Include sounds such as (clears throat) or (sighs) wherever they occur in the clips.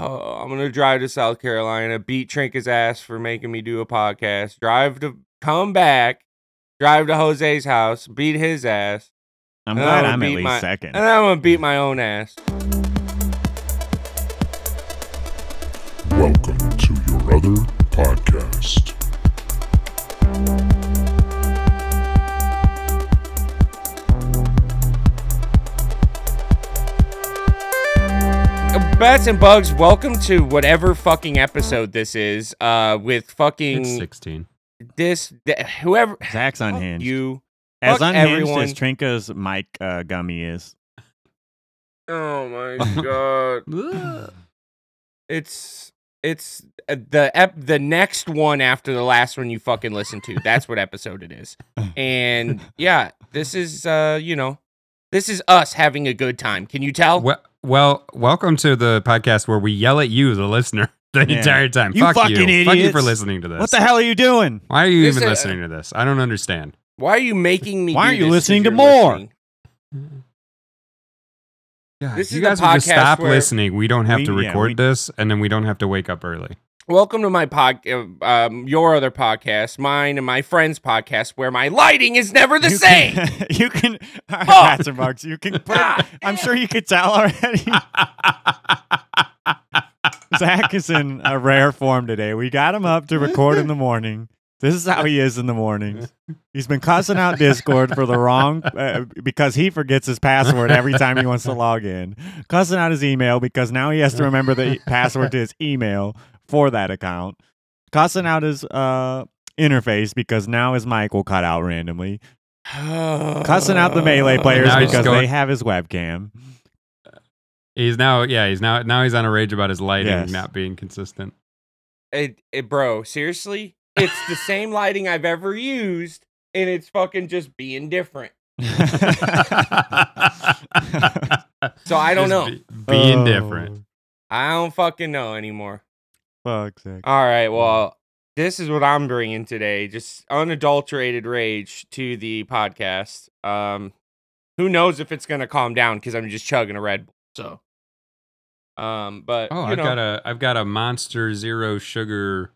oh, I'm gonna drive to South Carolina, beat Trinka's ass for making me do a podcast, drive to come back, drive to Jose's house, beat his ass, I'm And glad I would I'm at least my- second. and then I'm gonna beat my own ass. Welcome to your other podcast. Bats and bugs, welcome to whatever fucking episode this is. Uh, with It's fucking 16. this th- whoever Zach's fuck unhinged. you. as fuck unhinged everyone. as Trinka's mic uh, gummy is. Oh my (laughs) god. (laughs) It's it's uh, the ep- the next one after the last one you fucking listened to. That's what episode it is. And (laughs) yeah, this is uh, you know, this is us having a good time. Can you tell? well, well, welcome to the podcast where we yell at you, the listener, (laughs) the Yeah. entire time. You Fuck fucking you. Fuck you for listening to this. What the hell are you doing? Why are you This, even uh, listening to this? I don't understand. Why are you making me? Why aren't you listening to more? listening? God, This you is the guys would just stop where- listening. We don't have We- to yeah, record we- this, and then we don't have to wake up early. Welcome to my pod, uh, um, your other podcast, mine and my friend's podcast, where my lighting is never the you same. Can, (laughs) you can, all right, Fuck. Bats and Bugs, you can (laughs) put it, I'm sure you could tell already. (laughs) Zach is in a rare form today. We got him up to record in the morning. This is how he is in the mornings. He's been cussing out Discord for the wrong uh, because he forgets his password every time he wants to log in. Cussing out his email because now he has to remember the password to his email for that account. Cussing out his uh, interface because now his mic will cut out randomly. (sighs) Cussing out the melee players because going- they have his webcam. he's now, yeah, he's now now he's on a rage about his lighting Yes. not being consistent. It, it, bro, seriously, it's the same lighting I've ever used, and it's fucking just being different. (laughs) So I don't Just know. be- being Oh, different. I don't fucking know anymore. Fuck, Zach. All right, well, this is what I'm bringing today, just unadulterated rage to the podcast. Um, who knows if it's gonna calm down because I'm just chugging a Red Bull. So, um, but Oh, you I've know, got a I've got a Monster Zero Sugar,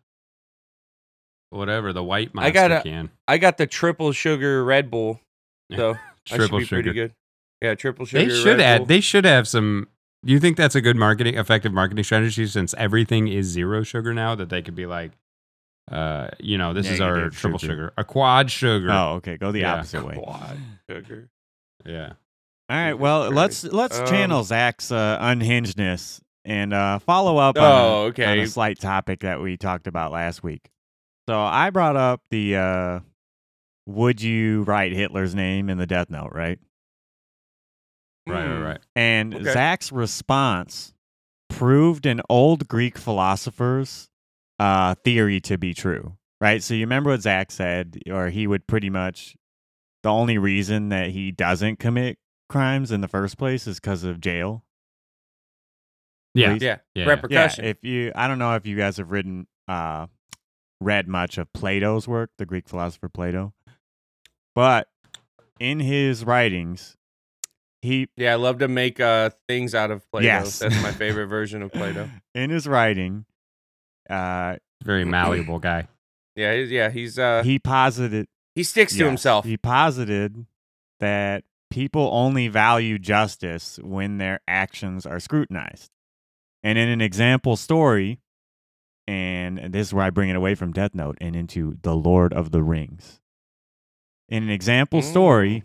whatever the white monster I got a- can. I got the triple sugar Red Bull, (laughs) so Triple I should be sugar. pretty good. Yeah, triple sugar. They should Red add. Bull. They should have some. Do you think that's a good marketing, effective marketing strategy since everything is zero sugar now? That they could be like, uh, you know, this is our Negative triple sugar. sugar, a quad sugar. Oh, okay. Go the Yeah. opposite way. Quad sugar. yeah. All right. Well, let's let's Um, channel Zach's uh, unhingedness and uh, follow up on, Oh, a, on okay. a slight topic that we talked about last week. So I brought up the uh, would you write Hitler's name in the Death Note, right? Right. Right. Right. And Okay. Zach's response proved an old Greek philosopher's uh, theory to be true, right? So you remember what Zach said, or he would pretty much the only reason that he doesn't commit crimes in the first place is because of jail. Yeah. Please? Yeah, Yeah. repercussion. Yeah, if you, I don't know if you guys have written, uh, read much of Plato's work, the Greek philosopher Plato, but in his writings, he Yeah, I love to make uh things out of Play-Doh. Yes. That's my (laughs) favorite version of Play-Doh. in his writing, uh, Very malleable guy. Yeah, he's, yeah, he's uh he, posited he sticks to yes, himself. He posited that people only value justice when their actions are scrutinized. And in an example story, and this is where I bring it away from Death Note and into The Lord of the Rings. In an example story,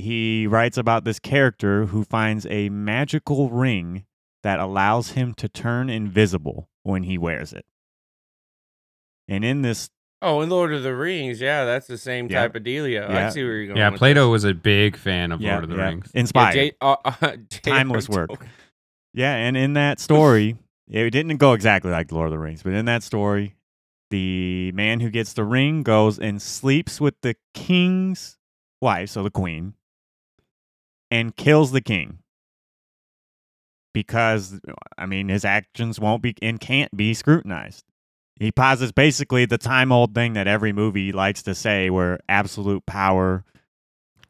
he writes about this character who finds a magical ring that allows him to turn invisible when he wears it. And in this Oh, in Lord of the Rings, yeah, that's the same Yeah. type of dealio. I see where you're going. Yeah. with Plato this. was a big fan of yeah, Lord of the yeah, Rings. Yeah, inspired. J- uh, (laughs) uh, J.R. (laughs) Timeless work. Yeah, and in that story, it didn't go exactly like Lord of the Rings, but in that story, the man who gets the ring goes and sleeps with the king's wife, so the queen, and kills the king. Because I mean his actions won't be and can't be scrutinized. He posits basically the time old thing that every movie likes to say where absolute power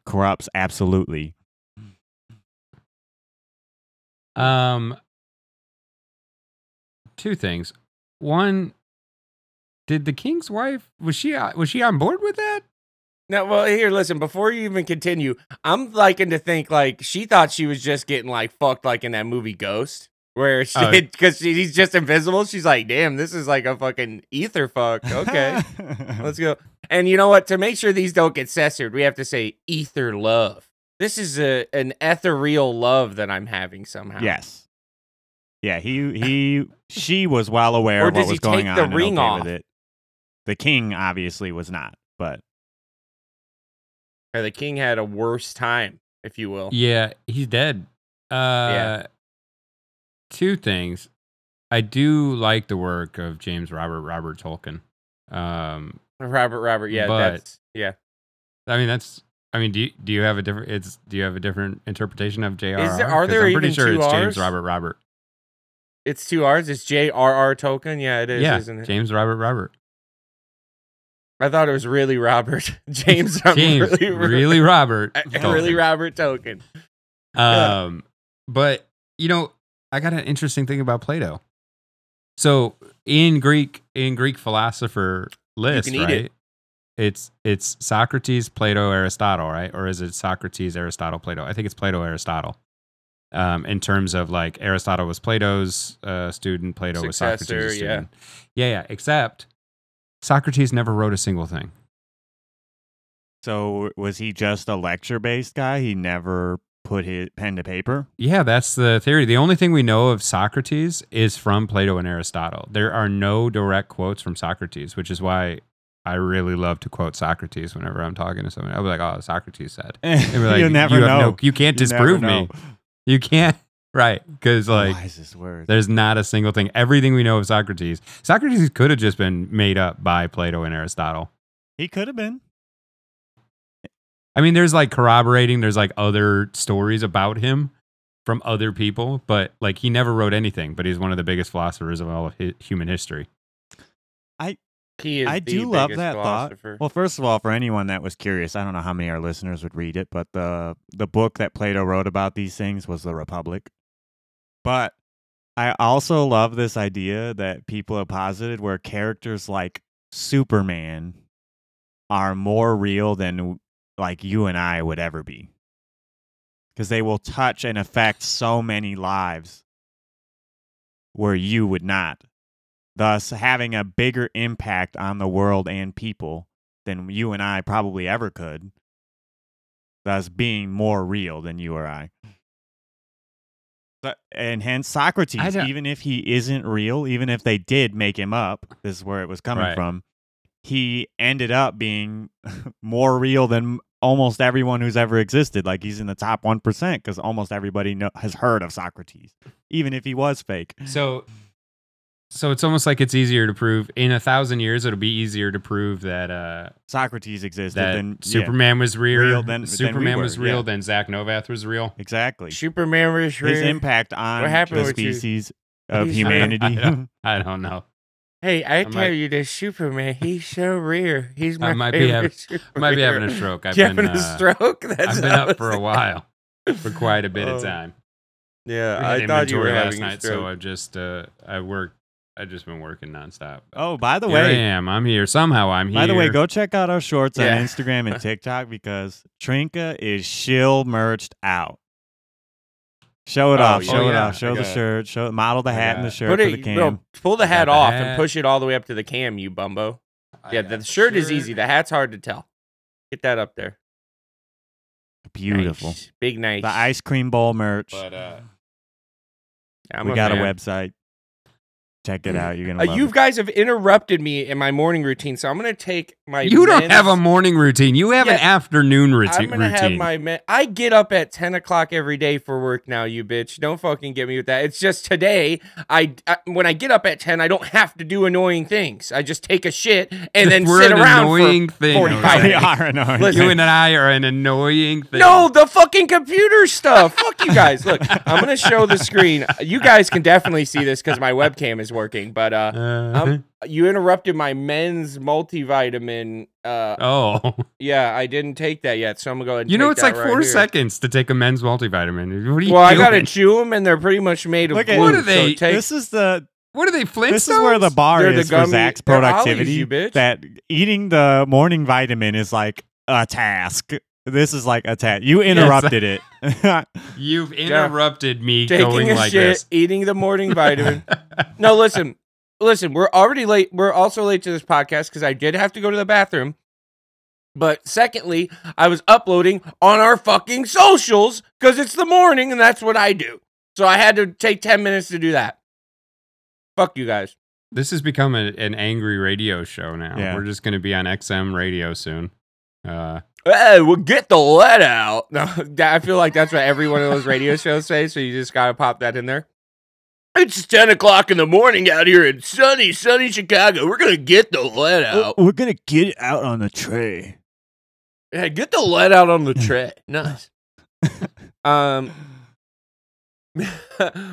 corrupts absolutely. Um, two things. One, did the king's wife was she uh, was she on board with that? No, well, here, listen. Before you even continue, I'm liking to think like she thought she was just getting like fucked, like in that movie Ghost, where she Oh. (laughs) because he's just invisible. She's like, damn, this is like a fucking ether fuck. Okay, (laughs) let's go. And you know what? To make sure these don't get censored, we have to say ether love. This is a an ethereal love that I'm having somehow. yes. Yeah, he he she was well aware of what was going on the ring okay off? with it. The king obviously was not, but Or the king had a worse time, if you will. Yeah, he's dead. Uh, Yeah. Two things. I do like the work of James Robert Robert Tolkien. Um, Robert, Robert, yeah, But- that's yeah. I mean that's. I mean, do you, do you have a different? It's do you have a different interpretation of J.R.R.? Is there- are there I'm pretty even sure two it's James Robert Robert. It's two R's. It's J R R Tolkien. Yeah, it is, yeah, isn't it? James Robert Robert. I thought it was really Robert (laughs) James. I'm James, really, really, Robert. (laughs) really Robert Tolkien. Um, but you know, I got an interesting thing about Plato. So in Greek, in Greek philosopher list, right? it. It's it's Socrates, Plato, Aristotle, right? Or is it Socrates, Aristotle, Plato? I think it's Plato, Aristotle. Um, in terms of like Aristotle was Plato's uh, student, Plato was Successor, Socrates' yeah. student. Yeah, yeah. Except Socrates never wrote a single thing. so was he just a lecture based guy? He never put his pen to paper? Yeah, that's the theory. The only thing we know of Socrates is from Plato and Aristotle. There are no direct quotes from Socrates, which is why I really love to quote Socrates whenever I'm talking to someone. I'll be like, "Oh, Socrates said." (laughs) And we're like, you never you know. no- you can't You disprove me. You can't, right? Because oh, like, Wisest word. there's not a single thing. Everything we know of Socrates, Socrates could have just been made up by Plato and Aristotle. He could have been. I mean, there's like corroborating. There's like other stories about him from other people, but like he never wrote anything. But he's one of the biggest philosophers of all of hi- human history. He is I do love that thought. Well, first of all, for anyone that was curious, I don't know how many of our listeners would read it, but the the book that Plato wrote about these things was The Republic. But I also love this idea that people have posited where characters like Superman are more real than like you and I would ever be. Because they will touch and affect so many lives where you would not thus having a bigger impact on the world and people than you and I probably ever could, thus being more real than you or I. But, and hence Socrates, even if he isn't real, even if they did make him up, this is where it was coming Right. from, he ended up being (laughs) more real than almost everyone who's ever existed. Like he's in the top 1% because almost everybody know, has heard of Socrates, even if he was fake. So, so it's almost like it's easier to prove in a thousand years. It'll be easier to prove that uh, Socrates existed that than yeah, Superman was real. Real than- than we Superman were, was real. yeah. Then Zach Novath was real. exactly. Superman was real. his impact on happened the with you? species of He's- humanity. (laughs) I (laughs) don't- I don't know. Hey, I I tell might- you, this Superman, he's so real. He's my I might be having- I might be having a stroke. I've been, having a uh, stroke? That's I've been up for a while, for quite a bit of Oh, time. Yeah, I thought you were inventory having last a night, stroke. so I've just uh, I worked. I've just been working nonstop. oh, by the Here I am. I'm here. Somehow I'm here. by the way, go check out our shorts Yeah. on (laughs) Instagram and TikTok because Trinka is shill merched out. Show it Oh, off. Show Oh, it yeah. off. Show the got- shirt. Show model the hat and the shirt Put for it, the cam. bro, pull the hat got the off hat. and push it all the way up to the cam, you bumbo. I Yeah, got the shirt is easy. The hat's hard to tell. Get that up there. Beautiful. Nice. Big nice. The ice cream bowl merch. But uh, I'm we got a website. Check it out. You're gonna Uh, you it. guys have interrupted me in my morning routine, so I'm gonna take my. you don't have a morning routine. You have an afternoon routi- I'm gonna have routine. my. Men- I get up at 10 o'clock every day for work now. You bitch! Don't fucking get me with that. It's just today. I, I when I get up at 10, I don't have to do annoying things. I just take a shit and then (laughs) We're sit an around annoying for thing. 45 we are annoying. Listen, you and I are an annoying thing. No, the fucking computer stuff. Fuck you guys. Look, I'm gonna show the screen. You guys can definitely see this because my webcam is working. But uh, Uh, um, you interrupted my men's multivitamin. Uh, oh, (laughs) yeah, I didn't take that yet, so I'm gonna go ahead. And you know take it's that like right four here. seconds to take a men's multivitamin. What are you Well, I gotta chew them, and they're pretty much made of Look at- glue. What are they- it takes- this is the What are they, Flintstones? This is where the bar They're the is for Zach's they're Ollies, productivity. you bitch. That eating the morning vitamin is like a task. This is like a task. You interrupted it. (laughs) You've interrupted me Taking going a like shit, this. eating the morning vitamin. (laughs) no, listen, listen. We're already late. We're also late to this podcast because I did have to go to the bathroom. But secondly, I was uploading on our fucking socials because it's the morning and that's what I do. So I had to take ten minutes to do that. Fuck you guys. This has become a, an angry radio show now. Yeah. We're just going to be on XM radio soon. Uh, Hey, well, get the lead out. (laughs) No, I feel like that's what every one of those radio shows say. So you just gotta pop that in there. It's ten o'clock in the morning out here in sunny, sunny Chicago. We're gonna get the lead out. We're gonna get it out on the tray. Hey, get the lead out on the (laughs) tray. Nice. Um, (laughs)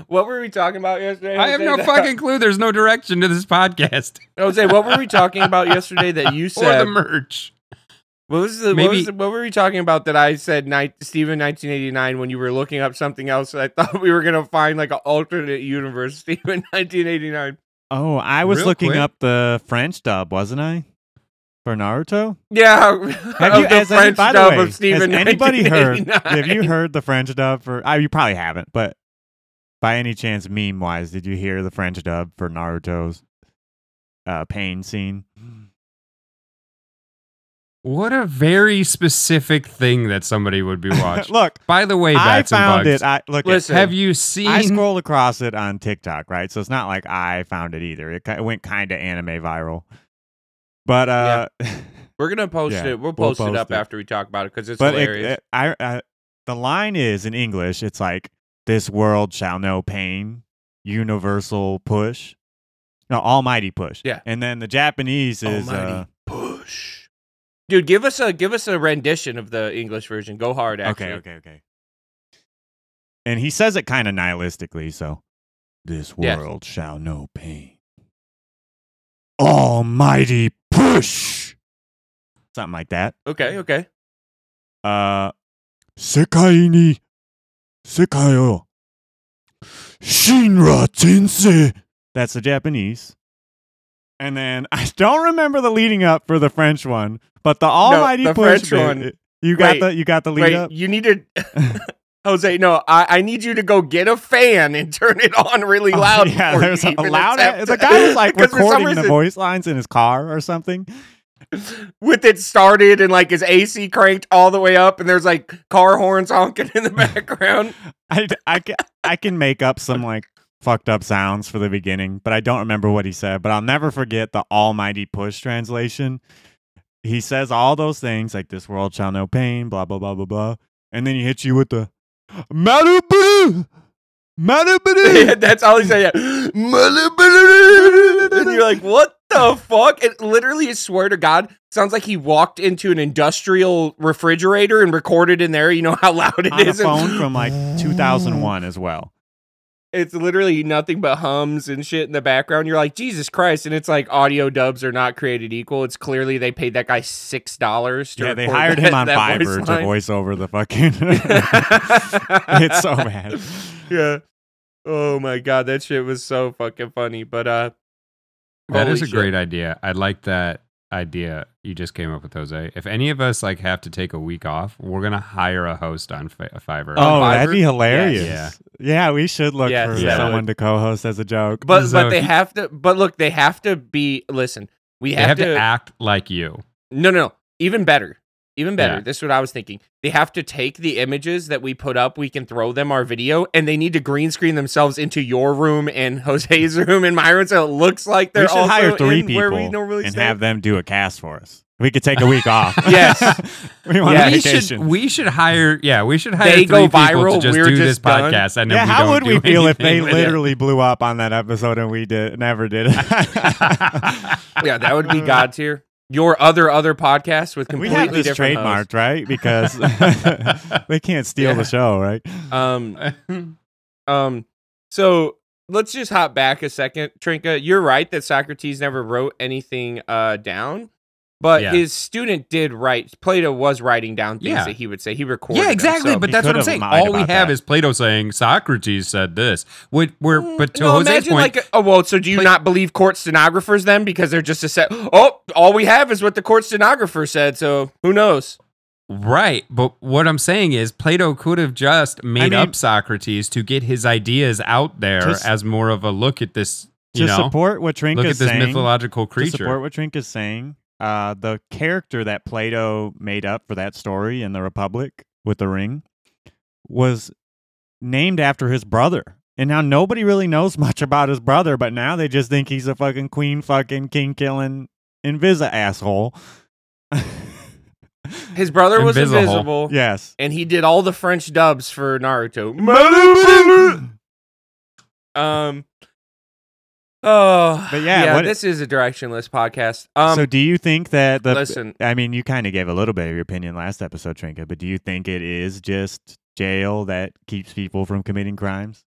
what were we talking about yesterday? I have Jose? no fucking clue. There's no direction to this podcast Jose, what were we talking about yesterday that you or said? the merch. What was the what, was the- what were we talking about that I said night Steven 1989 when you were looking up something else? I (laughs) thought we were gonna find like an alternate universe (laughs) Steven 1989. Oh, I was Real looking quick. up the French dub, wasn't I? For Naruto? Yeah, (laughs) Have you, the has any- French by the dub way, of Steven has anybody heard? Have you heard the French dub for? Uh, you probably haven't, but by any chance, meme wise, did you hear the French dub for Naruto's uh, pain scene? What a very specific thing that somebody would be (laughs) watching. Look, By the way, I bats and found bugs. it. I look. Listen, have you seen? I scrolled across it on TikTok, right? So it's not like I found it either. It, it went kind of anime viral. But uh (laughs) We're gonna post Yeah, it. We'll we'll post, it up it. after we talk about it because it's but hilarious. it- I, I the line is in English. It's like this world shall know pain, universal push, no almighty push. Yeah. and then the Japanese is uh, push, dude. Give us a give us a rendition of the English version. Go hard, actually. okay, okay, okay. And he says it kind of nihilistically. So this Yes. world shall know pain, almighty push, something like that. Okay, okay. uh 世界に世界を神羅転生 That's the Japanese. And then (laughs) I don't remember the leading up for the French one, but the Almighty the push French bit, one- You got Wait, the you got the lead Wait, up. you need to. (laughs) (laughs) Jose, no, I, I need you to go get a fan and turn it on really Oh, loud. yeah, there's a loud. attempt The guy was like Because for some recording the voice lines in his car or something. with it started and like his AC cranked all the way up, and there's like car horns honking in the background. I, I, can, I can make up some like fucked up sounds for the beginning, but I don't remember what he said. But I'll never forget the Almighty Push translation. He says all those things like this world shall know pain, blah blah blah blah blah, and then he hits you with the Malibu, Malibu. (laughs) That's all he said. Yeah. and you're like, what the fuck? It literally, I swear to God, sounds like he walked into an industrial refrigerator and recorded in there. You know how loud it on a is. and- phone from like 2001 as well. It's literally nothing but hums and shit in the background. You're like, Jesus Christ. And it's like audio dubs are not created equal. It's clearly they paid that guy six dollars to Yeah, they hired that- him on (laughs) that Fiverr to voice over the fucking. (laughs) (laughs) it's so bad. Yeah. Oh my god, that shit was so fucking funny. But uh That is a shit. great idea. I like that idea you just came up with, Jose. If any of us like have to take a week off, we're gonna hire a host on Fi- Fiverr. Oh, oh Fiverr? that'd be hilarious. Yes. Yeah, we should look Yes, for that someone to co-host as a joke. But So but they have to but look, they have to be listen, we they have, have to, to act like you. No, no, no. Even better. Even better. Yeah. This is what I was thinking. They have to take the images that we put up, we can throw them our video, and they need to green screen themselves into your room and (laughs) Jose's room and my room so it looks like they're we should also hire three in people where we normally and stay. have them do a cast for us. We could take a week off. (laughs) (laughs) Yes. we want Yeah. a we should we should hire yeah we should hire They three go people viral, to just we're do this done. podcast and yeah, how would we feel if they anything with it. literally blew up on that episode and we did never did it? yeah, that would be God tier. Your other other podcast with we completely have this different hosts. trademarked, right? Because (laughs) they can't steal Yeah. the show, right? Um, um. So let's just hop back a second, Trinka. You're right that Socrates never wrote anything uh down. But Yeah. his student did write. Plato was writing down things Yeah. that he would say. He recorded. Yeah, them, exactly. so- but that's what I'm saying. All we have that. is Plato saying Socrates said this. What we're mm, but to no, Jose's imagine point, like, oh well. So do you Pla- not believe court stenographers then because they're just a set? Oh, all we have is what the court stenographer said. So who knows? right? But what I'm saying is Plato could have just made mean- up Socrates to get his ideas out there Just- as more of a look at this. You to know, support what Trink look is at this saying, mythological to creature. support what Trink is saying, uh, the character that Plato made up for that story in the Republic with the ring was named after his brother. And now nobody really knows (laughs) much about his brother, but now they just think he's a fucking queen fucking king killing Invisa asshole. (laughs) His brother was Invisible. invisible, yes. and he did all the French dubs for Naruto. Um. Oh, But yeah, what- this is a directionless podcast. Um, so do you think that the listen, I mean, you kind of gave a little bit of your opinion last episode, Trinka, but do you think it is just jail that keeps people from committing crimes?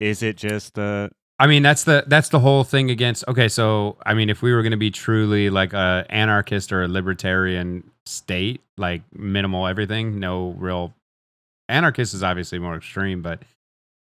Is it just the I mean, that's the that's the whole thing against. Okay, so I mean, if we were going to be truly like a anarchist or a libertarian state, like minimal everything, no real anarchist is obviously more extreme, but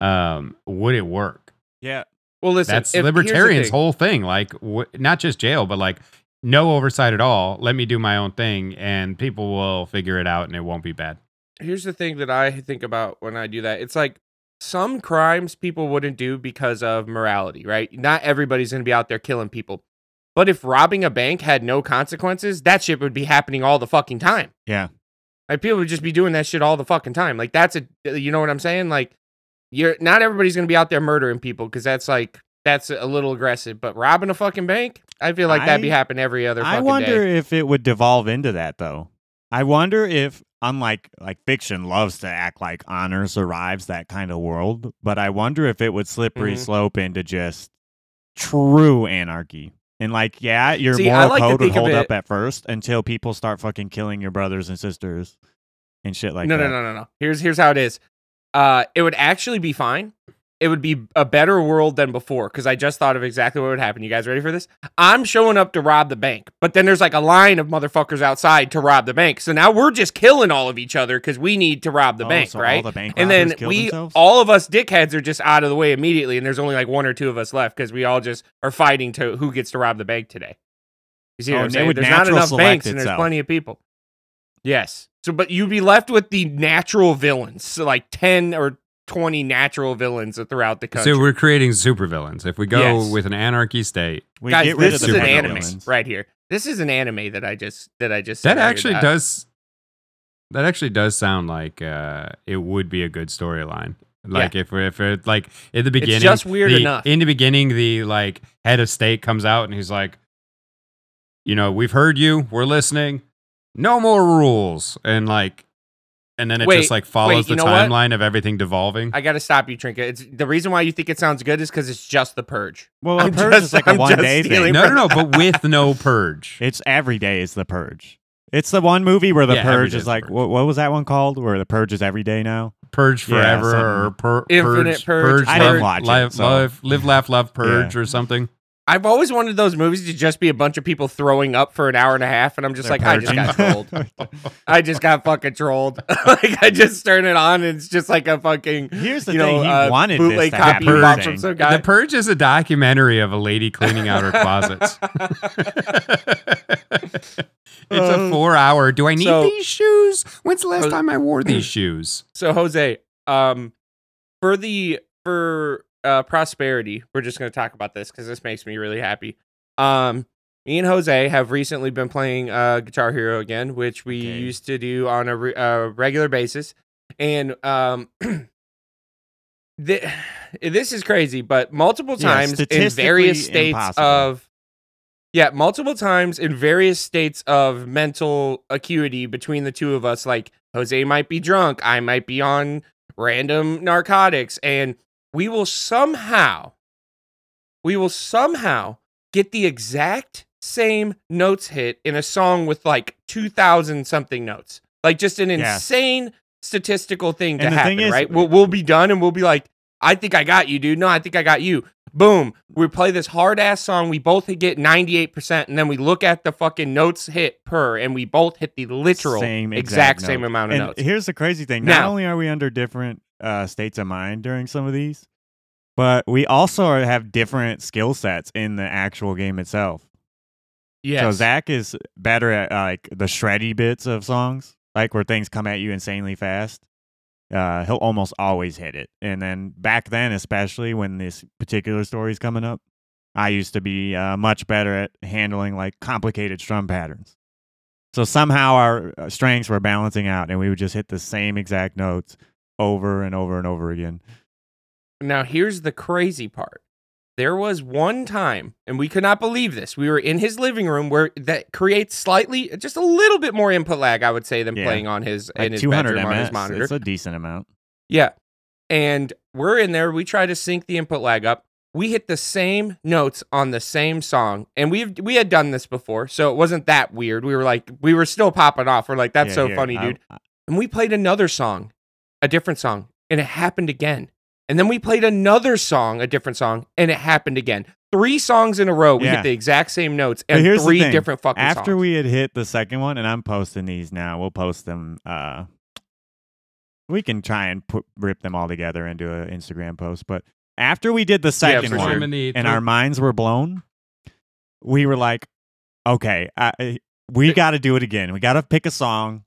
um, would it work? yeah? Well, listen. that's if- libertarians' thing. whole thing. Like, wh- not just jail, but like no oversight at all. Let me do my own thing, and people will figure it out, and it won't be bad. here's the thing that I think about when I do that. It's like some crimes people wouldn't do because of morality, right? Not everybody's going to be out there killing people. But if robbing a bank had no consequences, that shit would be happening all the fucking time. Yeah. Like people would just be doing that shit all the fucking time. Like that's a you know what I'm saying? Like you're not everybody's going to be out there murdering people because that's like that's a little aggressive, but robbing a fucking bank, I feel like that'd be happening every other I wonder day. if it would devolve into that though. I wonder if unlike like fiction loves to act like honor survives that kind of world, but I wonder if it would slippery Mhm. slope into just true anarchy. And like, yeah, your See, moral like code would hold up at first until people start fucking killing your brothers and sisters and shit like no, that. no, no, no, no. Here's here's how it is. Uh, it would actually be fine. It would be a better world than before because I just thought of exactly what would happen. You guys ready for this? I'm showing up to rob the bank, but then there's like a line of motherfuckers outside to rob the bank. So now we're just killing all of each other because we need to rob the Oh, bank, so all right? the bank and then we, themselves? all of us dickheads, are just out of the way immediately, and there's only like one or two of us left because we all just are fighting to who gets to rob the bank today. You see Oh, what I'm saying? There's not enough banks, and there's plenty of people. Yes. So, but you'd be left with the natural villains, so like ten or twenty natural villains throughout the country. So we're creating supervillains. If we go Yes. with an anarchy state, We Guys, get rid this of is an anime villains. right here. This is an anime that I just that I just that actually that- does. That actually does sound like uh, it would be a good storyline. Like if if it like in the beginning, just weird the- enough. In the beginning, the like head of state comes out and he's like, you know, we've heard you, we're listening. No more rules, and like, and then it Wait, just like follows wait, the know what? timeline of everything devolving. I got to stop you, Trinket. It's the reason why you think it sounds good is because it's just the purge. Well, I'm the purge just- is like a I'm one day thing. no, no, no, but (laughs) with no purge. It's every day is the purge. It's the one movie where the Yeah, purge is is like purge. what, what was that one called? Where the purge is every day now. Purge Yeah, forever or something. pur- Infinite Purge. I live, didn't watch it, live, so- live, live, laugh, love, purge or something. I've always wanted those movies to just be a bunch of people throwing up for an hour and a half, and I'm just They're like, I just got purging. trolled. I just got fucking trolled. (laughs) like I just turn it on, and it's just like a fucking Here's the you thing: know he uh, wanted bootleg this copy happen. you from some guy. The Purge is a documentary of a lady cleaning out her closets. (laughs) it's a four hour. Do I need so- these shoes? When's the last time I wore these shoes? So Jose, um, for the for uh prosperity, we're just gonna talk about this because this makes me really happy. Um, me and Jose have recently been playing uh Guitar Hero again, which we Okay. used to do on a re- uh, regular basis, and um. (clears throat) thi- (sighs) this is crazy, but multiple Yeah, times in various states impossible. of yeah, multiple times in various states of mental acuity between the two of us. Like Jose might be drunk, I might be on random narcotics, and we will somehow, we will somehow get the exact same notes hit in a song with like 2,000 something notes. Like just an Yeah. insane statistical thing to And the happen, thing is- right? We'll, we'll be done and we'll be like, I think I got you, dude. No, I think I got you. Boom. We play this hard ass song. We both get 98%, and then we look at the fucking notes hit per, and we both hit the literal Same exact, exact same amount of and notes. here's the crazy thing: not Now- only are we under different uh, states of mind during some of these, but we also have different skill sets in the actual game itself. Yeah. So Zach is better at like the shreddy bits of songs, like where things come at you insanely fast. Uh, he'll almost always hit it. And then back then, especially when this particular story's coming up, I used to be uh, much better at handling like complicated strum patterns. So somehow our uh, strengths were balancing out, and we would just hit the same exact notes over and over and over again. Now, here's the crazy part. There was one time, and we could not believe this. We were in his living room where that creates slightly, just a little bit more input lag, I would say, than Yeah. playing on his in Like his 200 bedroom on his ms. monitor. It's a decent amount. Yeah. And we're in there. We try to sync the input lag up. We hit the same notes on the same song. And we've we had done this before, so it wasn't that weird. We were like, we were still popping off. We're like, that's Yeah, so here, funny, I- dude. And we played another song, a different song, and it happened again. And then we played another song, a different song, and it happened again. Three songs in a row, we Yeah. hit the exact same notes and here's three different fucking after songs. we had hit the second one, and I'm posting these now. We'll post them. Uh, we can try and put rip them all together into an Instagram post. But after we did the second for one, sure. in the and our minds were blown, we were like, "Okay, I, we got to do it again. We got to pick a song."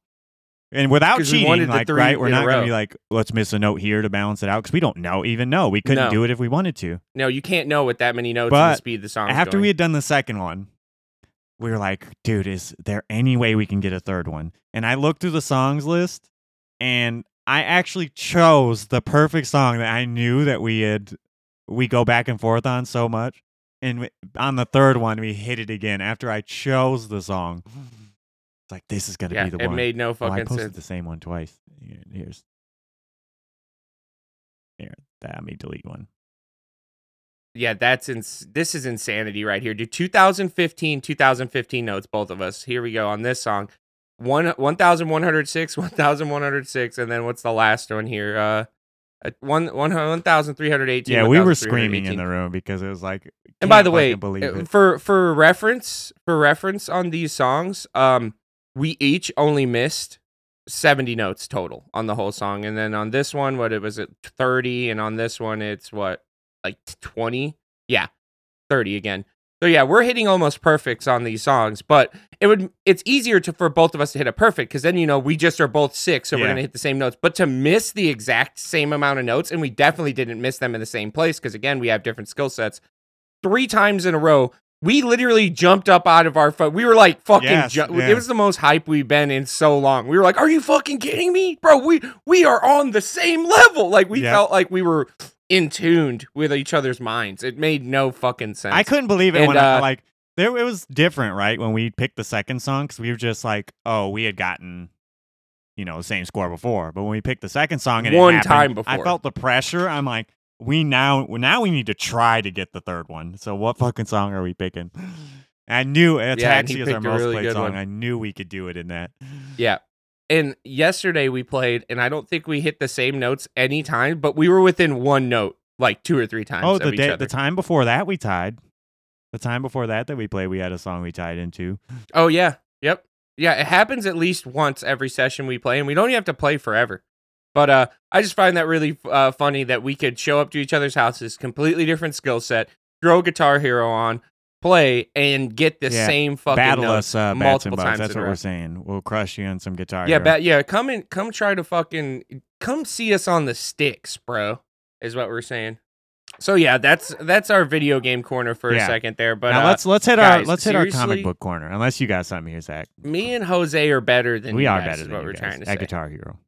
And without cheating, like right, we're not going to be like, let's miss a note here to balance it out because we don't know, even know we couldn't No. do it if we wanted to. no, you can't know with that many notes and the speed the song. After we had done the second one, we were like, dude, is there any way we can get a third one? And I looked through the songs list and I actually chose the perfect song that I knew that we had we go back and forth on so much. And we- on the third one, we hit it again after I chose the song. It's like this is gonna yeah, be the it one. It made no fucking Oh, I posted sense. the same one twice. Here- Here's here. That me delete one. Yeah, that's ins- this is insanity right here. Do 2015, 2015 notes, both of us. Here we go on this song. One 1106, (laughs) 1106, and then what's the last one here? Uh uh, one one one thousand three hundred eighteen. Yeah, we were screaming in the room because it was like. And by the way, believe uh, for for reference, for reference on these songs, um, we each only missed seventy notes total on the whole song, and then on this one, what it was it thirty, and on this one, it's what like twenty? Yeah, thirty again. So yeah, we're hitting almost perfects on these songs, but it would it's easier to for both of us to hit a perfect because then you know we just are both sick, so we're gonna hit the same notes. But to miss the exact same amount of notes, and we definitely didn't miss them in the same place because again we have different skill sets. Three times in a row, we literally jumped up out of our phone. We were like fucking. Yes, ju- yeah. It was the most hype we've been in so long. We were like, "Are you fucking kidding me, bro? We we are on the same level." Like we Yeah. felt like we were in tuned with each other's minds. It made no fucking sense. I couldn't believe it And, when I uh, like there it was different, right? When we picked the second song because we were just like, oh, we had gotten you know the same score before, but when we picked the second song and it One happened, time I felt the pressure. I'm like, we now now we need to try to get the third one. So what fucking song are we picking? I knew Yeah, Taxi is our most really played song. one. I knew we could do it in that. Yeah. And yesterday we played, and I don't think we hit the same notes any time, but we were within one note like two or three times. Oh, of the each day, the time before that we tied. The time before that that we played, we had a song we tied into. Oh yeah, yep, yeah. It happens at least once every session we play, and we don't even have to play forever. But uh, I just find that really uh, funny that we could show up to each other's houses, completely different skill set, throw Guitar Hero on, play, and get the Yeah, same fucking Battle notes us, uh, multiple times. That's what we're saying. We'll crush you on some guitar. Yeah, Hero. bat, yeah. Come and come try to fucking come see us on the sticks, bro. Is what we're saying. So yeah, that's that's our video game corner for Yeah. a second there. But now uh, let's let's hit our let's hit our comic book corner. Unless you got something here, Zach. me and Jose are better than we are guys, better than what we're guys trying to at say. Guitar Hero.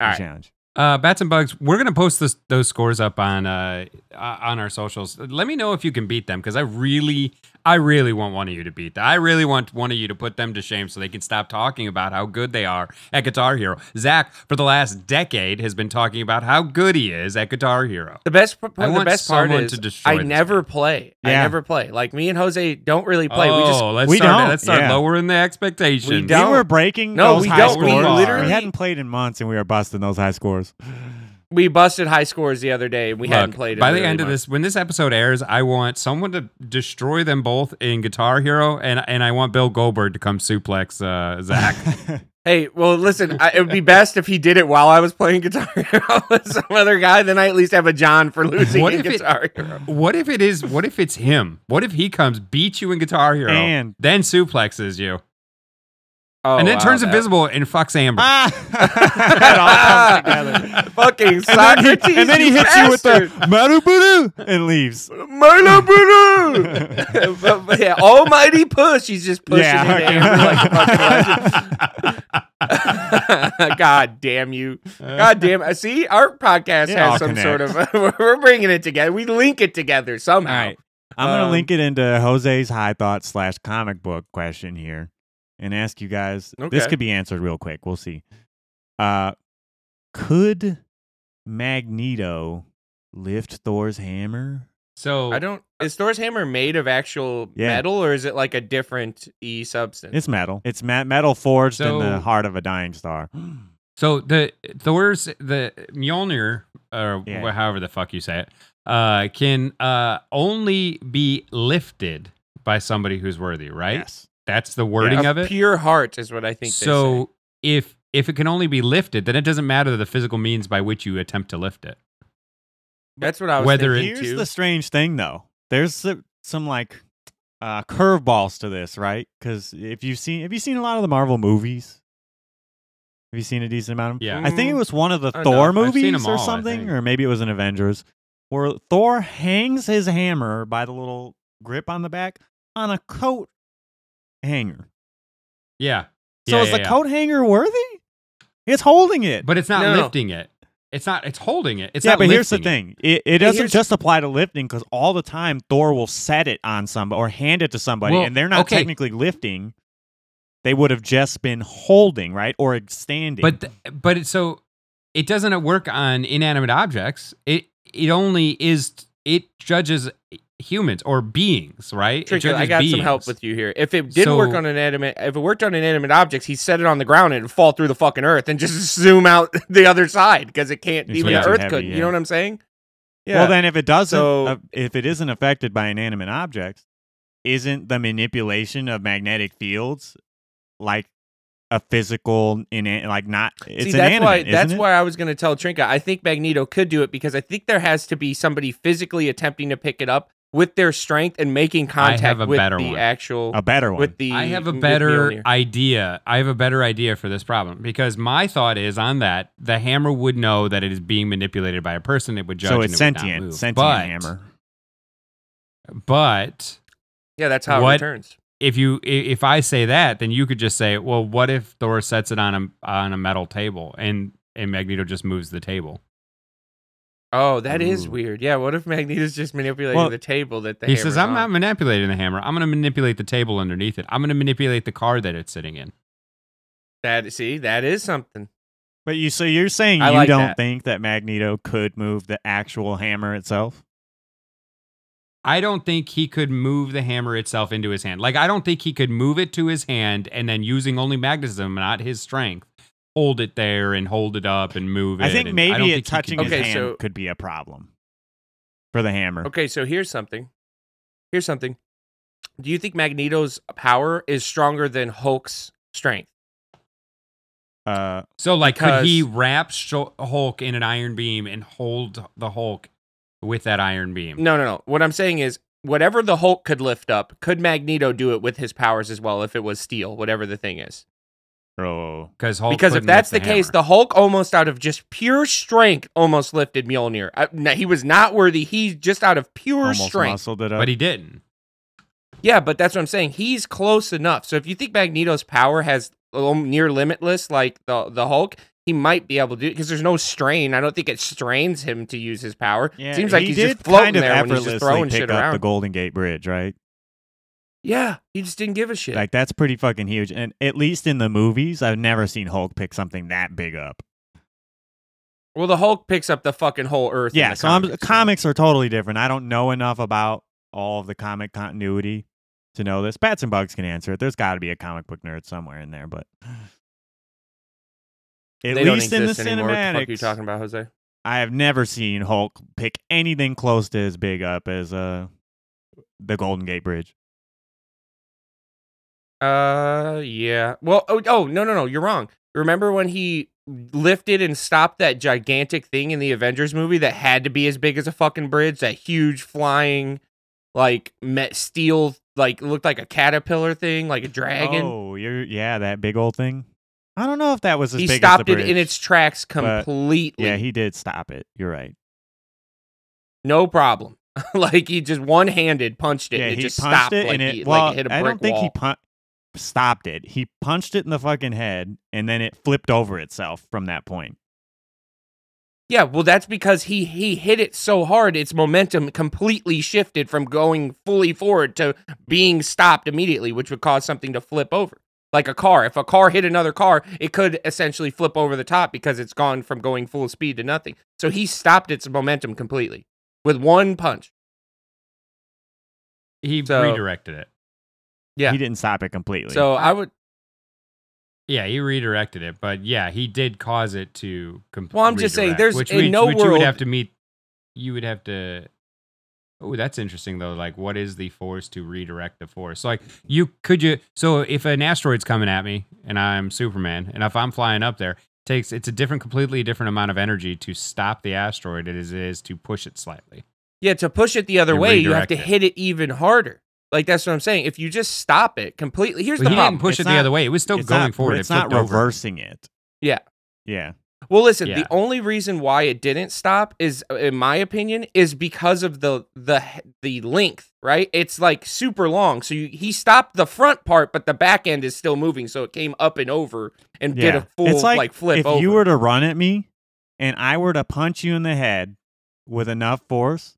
All right. Challenge. Uh, Bats and Bugs, we're gonna post this, those scores up on uh, uh, on our socials. Let me know if you can beat them because I really, I really want one of you to beat that. I really want one of you to put them to shame so they can stop talking about how good they are at Guitar Hero. Zach, for the last decade, has been talking about how good he is at Guitar Hero. The best, p- I the want best part is to I never game. play. I never play. Like me and Jose don't really play. oh, we just oh, let's we start. don't, Let's start yeah. lowering the expectations. We We don't. were breaking No, those we high don't. We literally- we hadn't played in months and we were busting those high scores. We busted high scores the other day. And we hadn't Look, played it by the really end of this. When this episode airs, I want someone to destroy them both in Guitar Hero, and and I want Bill Goldberg to come suplex uh, Zach. (laughs) Hey, well, listen, I, it would be best if he did it while I was playing Guitar Hero (laughs) with some other guy. Then I at least have a John for losing What in if it- Guitar Hero. what if it is? What if it's him? What if he comes, beats you in Guitar Hero, And- then suplexes you, Oh, and then wow, turns that- invisible and fucks Amber? (laughs) (laughs) ah, that all comes together. Fucking And then, he, and then he hits you with the Marubudu and leaves. Murder, (laughs) But- but yeah, almighty push. He's just pushing Yeah, into okay. Amber like a fucking. God damn you. God damn. uh, See, our podcast It has some connects. sort of. we're bringing it together. We link it together somehow. right. I'm going to Um, link it into Jose's high thought slash comic book question here and ask you guys. This could be answered real quick. We'll see. Uh, could Magneto lift Thor's hammer? So I don't. Is Thor's hammer made of actual Yeah. metal or is it like a different e substance? It's metal. It's ma- metal forged in the heart of a dying star. (gasps) So the Thor's the Mjolnir or Yeah. however the fuck you say it uh, can uh, only be lifted by somebody who's worthy, right? Yes. That's the wording of it. Pure heart is what I think. they say. So if if it can only be lifted, then it doesn't matter the physical means by which you attempt to lift it. that's what I was whether thinking Here's the strange thing, though. There's some, some like uh, curveballs to this, right? Because if you've seen, have you seen a lot of the Marvel movies? Have you seen a decent amount of them? Yeah. I think it Mm, was one of the. Thor I've movies all, or something, or maybe it was an Avengers, where Thor hangs his hammer by the little grip on the back on a coat hanger. Yeah. So Yeah, is yeah, the yeah. coat hanger worthy? It's holding it. But it's not No. lifting it. It's not. It's holding it. It's yeah, not but here's the it. thing: it, it doesn't just apply to lifting because all the time Thor will set it on somebody or hand it to somebody, Well, and they're not okay. technically lifting. They would have just been holding, right, or standing. But th- but it, so it doesn't work on inanimate objects. It it only is. It judges humans or beings, right? It I judges got some help with you here. If it didn't work So- on inanimate, if it worked on inanimate objects, he set it on the ground and it'd fall through the fucking earth and just (laughs) zoom out (laughs) the other side because it can't. It's even the too earth couldn't. yeah. You know what I'm saying? Yeah. well, then if it doesn't, So- uh, if it isn't affected by inanimate objects, isn't the manipulation of magnetic fields like a physical, ina- like not? It's See, that's inanimate. why. That's it? why I was going to tell Trinka. I think Magneto could do it because I think there has to be somebody physically attempting to pick it up with their strength and making I have contact a with better the one. actual a better one. with the. I have a better idea. I have a better idea for this problem because my thought is on that the hammer would know that it is being manipulated by a person. It would judge. so and it's it would not sentient, move. sentient but, hammer. But Yeah, that's how What- it returns. if you if I say that, then you could just say, well, what if Thor sets it on a on a metal table and and Magneto just moves the table? Oh, that is Ooh. weird. Yeah, what if Magneto's just manipulating Well, the table that the he says, "I'm on? not manipulating the hammer. I'm going to manipulate the table underneath it. I'm going to manipulate the car that it's sitting in." That see, that is something. But you so you're saying I you like don't that. think that Magneto could move the actual hammer itself? I don't think he could move the hammer itself into his hand. Like I don't think he could move it to his hand and then using only magnetism, not his strength, hold it there and hold it up and move it. I think and maybe don't it think touching his Okay, hand so- could be a problem for the hammer. Okay, so here's something. Here's something. Do you think Magneto's power is stronger than Hulk's strength? Uh, So, like, could he wrap Sh- Hulk in an iron beam and hold the Hulk with that iron beam? No, no, no. What I'm saying is, whatever the Hulk could lift up, could Magneto do it with his powers as well if it was steel, whatever the thing is? Oh, Because Hulk because if that's the, lift case, the Hulk almost out of just pure strength almost lifted Mjolnir. I, he was not worthy. He just out of pure almost strength. muscled it up. but he didn't. Yeah, but that's what I'm saying. He's close enough. So if you think Magneto's power has um, near limitless like the the Hulk, he might be able to do it because there's no strain. I don't think it strains him to use his power. yeah, Seems like he he's did just floating kind of there when he's effortlessly just throwing pick shit up around. the Golden Gate Bridge, right? Yeah, he just didn't give a shit. Like that's pretty fucking huge. And at least in the movies, I've never seen Hulk pick something that big up. well, the Hulk picks up the fucking whole Earth. in Yeah, so I'm, comics, comics are totally different. I don't know enough about all of the comic continuity to know this. Bats and Bugs can answer it. There's got to be a comic book nerd somewhere in there, but at They least in the anymore. What the you talking about, Jose? I have never seen Hulk pick anything close to as big up as uh the Golden Gate Bridge. Uh, yeah. Well, oh, oh, no, no, no. You're wrong. Remember when he lifted and stopped that gigantic thing in the Avengers movie that had to be as big as a fucking bridge? That huge flying, like met steel, like looked like a caterpillar thing, like a dragon. Oh, you're yeah, that big old thing. I don't know if that was as he big stopped as it in its tracks completely. Yeah, he did stop it. You're right. no problem. (laughs) like he just one handed punched it. yeah, and it he just punched stopped. it like, and it. he, well, like it hit a brick I don't think wall. he pun- stopped it. He punched it in the fucking head, and then it flipped over itself from that point. Yeah, well, that's because he he hit it so hard, its momentum completely shifted from going fully forward to being stopped immediately, which would cause something to flip over. Like a car, if a car hit another car, it could essentially flip over the top because it's gone from going full speed to nothing. So he stopped its momentum completely with one punch. He So- redirected it. Yeah. He didn't stop it completely. So I would. Yeah, he redirected it, but yeah, he did cause it to. Com- Well, I'm just saying, there's- which in we, no which you would have to meet. You would have to. Oh, that's interesting though. Like, what is the force to redirect the force? So, like, you could you. So, if an asteroid's coming at me and I'm Superman, and if I'm flying up there, it takes it's a different, completely different amount of energy to stop the asteroid as it is to push it slightly. Yeah, to push it the other way, you have to it. hit it even harder. Like that's what I'm saying. If you just stop it completely, here's But the he problem. didn't push It's it not- the other way. It was still going not, forward. It's it not flipped over. reversing it. Yeah. Yeah. Well, listen, Yeah. the only reason why it didn't stop is in my opinion is because of the the the length, right? It's like super long. So you, he stopped the front part, but the back end is still moving, so it came up and over and did a full it's like, like, flip if over. you were to run at me and I were to punch you in the head with enough force,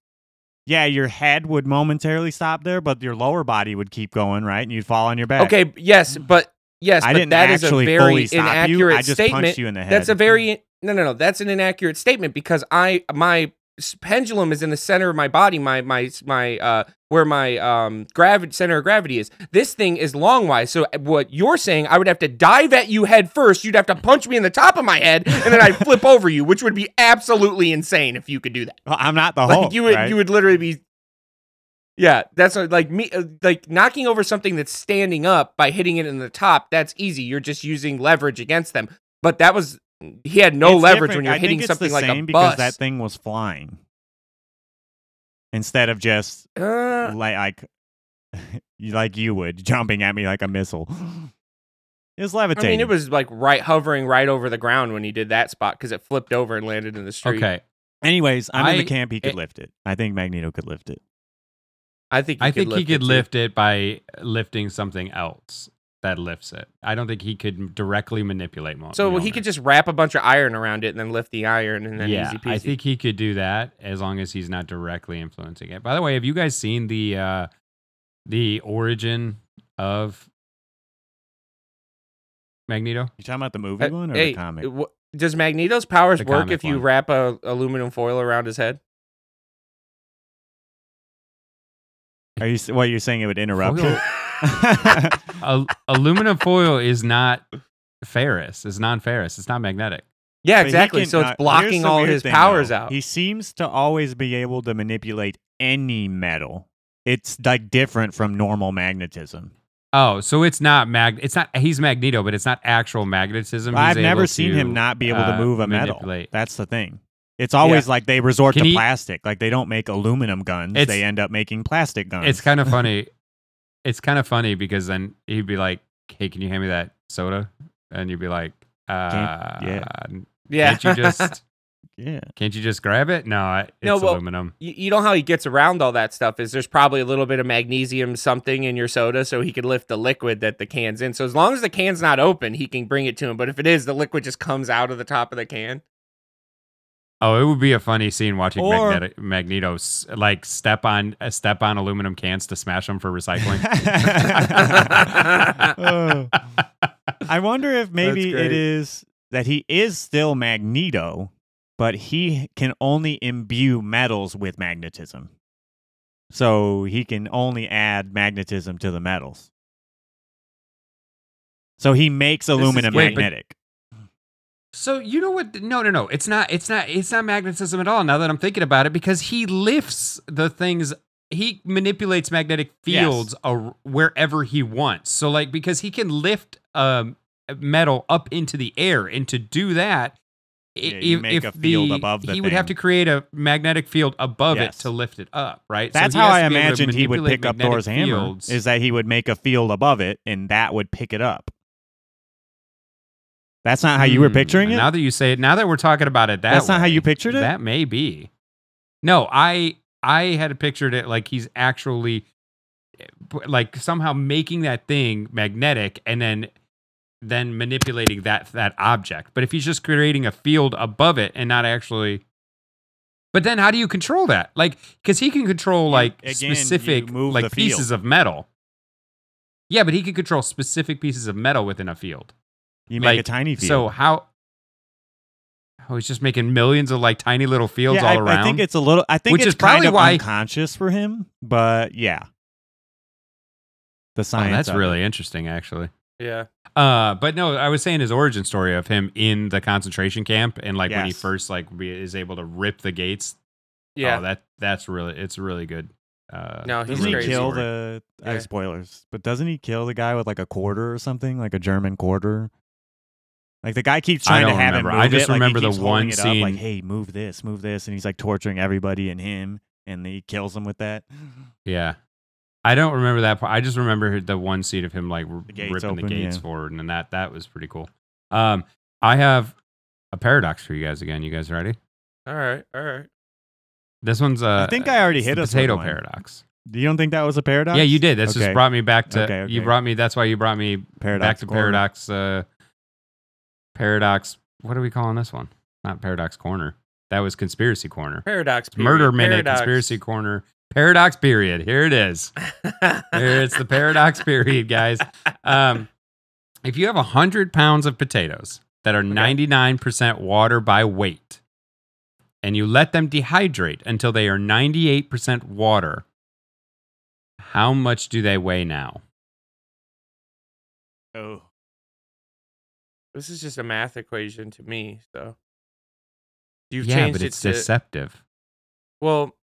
yeah, your head would momentarily stop there, but your lower body would keep going, right? And you'd fall on your back. okay, yes, but yes, I but didn't that is actually a fully very stop inaccurate you. I just statement. punched you in the head. That's a very no, no, no. That's an inaccurate statement because I my pendulum is in the center of my body, my my my uh where my um gravity center of gravity is. This thing is longwise. So uh, what you're saying, I would have to dive at you head first. You'd have to punch me in the top of my head, and then I'd (laughs) flip over you, which would be absolutely insane if you could do that. Well, I'm not the Like Hulk. you would right? you would literally be. Yeah, that's what- like me, uh, like knocking over something that's standing up by hitting it in the top. That's easy. You're just using leverage against them. But that was he had no It's leverage different. when you're I hitting something like same a because bus. that thing was flying instead of just Uh, like like (laughs) you- like you would jumping at me like a missile. It was I levitating. mean, it was like right hovering right over the ground when he did that spot because it flipped over and landed in the street. Okay, Anyways, I'm in the camp. He could it- lift it. I think Magneto could lift it. I think he I could think he lift could it, lift it by lifting something else that lifts it. I don't think he could directly manipulate. Mo- So he could just wrap a bunch of iron around it and then lift the iron and then yeah, easy peasy. I think he could do that as long as he's not directly influencing it. By the way, have you guys seen the uh the origin of Magneto? You talking about the movie Uh, one or hey, the comic? wh- does Magneto's powers The work comic if you wrap a aluminum foil around his head? Are you what you're saying? It would interrupt Foil- you? (laughs) Al- aluminum foil is not ferrous. It's non-ferrous. It's not magnetic. Yeah, But he exactly. can- so uh, it's here's blocking the all weird his thing, powers though. out. He seems to always be able to manipulate any metal. It's like different from normal magnetism. Oh, so it's not mag. It's not. He's Magneto, but it's not actual magnetism. He's I've never able seen to, him not be able to uh, move a metal. manipulate. That's the thing. It's always like they resort Can to he- plastic. Like they don't make aluminum guns. It's- they end up making plastic guns. It's kind of funny. (laughs) It's kind of funny because then he'd be like, "Hey, can you hand me that soda?" And you'd be like, uh, yeah. yeah. Can't you just (laughs) yeah. can't you just grab it? No, it's No, well, aluminum. you, you know how he gets around all that stuff is there's probably a little bit of magnesium something in your soda so he could lift the liquid that the can's in. So as long as the can's not open, he can bring it to him. But if it is, the liquid just comes out of the top of the can. Oh, it would be a funny scene watching Or- Magneto, Magneto like step on step on aluminum cans to smash them for recycling. Oh. (laughs) (laughs) I wonder if maybe it is that he is still Magneto, but he can only imbue metals with magnetism. So he can only add magnetism to the metals. So he makes aluminum great, but- magnetic. So you know what? No, no, no. It's not. It's not. It's not magnetism at all. Now that I'm thinking about it, because he lifts the things. He manipulates magnetic Yes. fields ar- wherever he wants. So like because he can lift um metal up into the air, and to do that, Yeah, if, make if a field the- above the he would have to create a magnetic field above Yes. it to lift it up, right? That's he how I to be able to imagined he would pick up Thor's hammer. fields. Is that he would make a field above it, and that would pick it up. That's not how you were Hmm, picturing it. Now that you say it, now that we're talking about it, that That's not how you pictured it. That may be. No, I I had pictured it like he's actually like somehow making that thing magnetic and then then manipulating that that object. But if he's just creating a field above it and not actually But then how do you control that? Like cuz he can control like again, specific like pieces of metal. Yeah, but he can control specific pieces of metal within a field. You make a tiny field. So how? Oh, he's just making millions of like tiny little fields yeah, all I, around. I think it's a little. I think Which it's is probably kind of why- unconscious for him, but yeah, the Oh, science. that's of it. really interesting, actually. Yeah. Uh, but no, I was saying his origin story of him in the concentration camp and like when he first like be, is able to rip the gates. Yeah. oh, that that's really it's really good. Uh, No, he's Doesn't he kill story. the uh, Yeah. spoilers? But doesn't he kill the guy with like a quarter or something, like a German quarter? Like the guy keeps trying to have remember. him move I just it, like, he remember the keeps holding one it up, like, "Hey, move this, move this," and he's like torturing everybody and him, and he kills him with that. (laughs) Yeah. I don't remember that part. I just remember the one scene of him like r- gates ripping open, the gates yeah. forward, and that that was pretty cool. Um, I have a paradox for you guys again. You guys ready? All right. All right. This one's uh, I think I already hit a potato one. paradox. You don't think that was a paradox? Yeah, you did. This Okay. just brought me back to Okay, you brought me. That's why you brought me paradox back to corner. paradox. Uh, paradox. What are we calling this one? Not paradox corner. That was conspiracy corner. Paradox. Period. Murder minute. Paradox. Conspiracy corner. Paradox period. Here it is. Here it's the paradox (laughs) period, guys. Um, if you have hundred pounds of potatoes that are ninety nine percent water by weight, and you let them dehydrate until they are ninety eight percent water, how much do they weigh now? Oh, This is just a math equation to me. So you've yeah, changed but it it's to deceptive. well.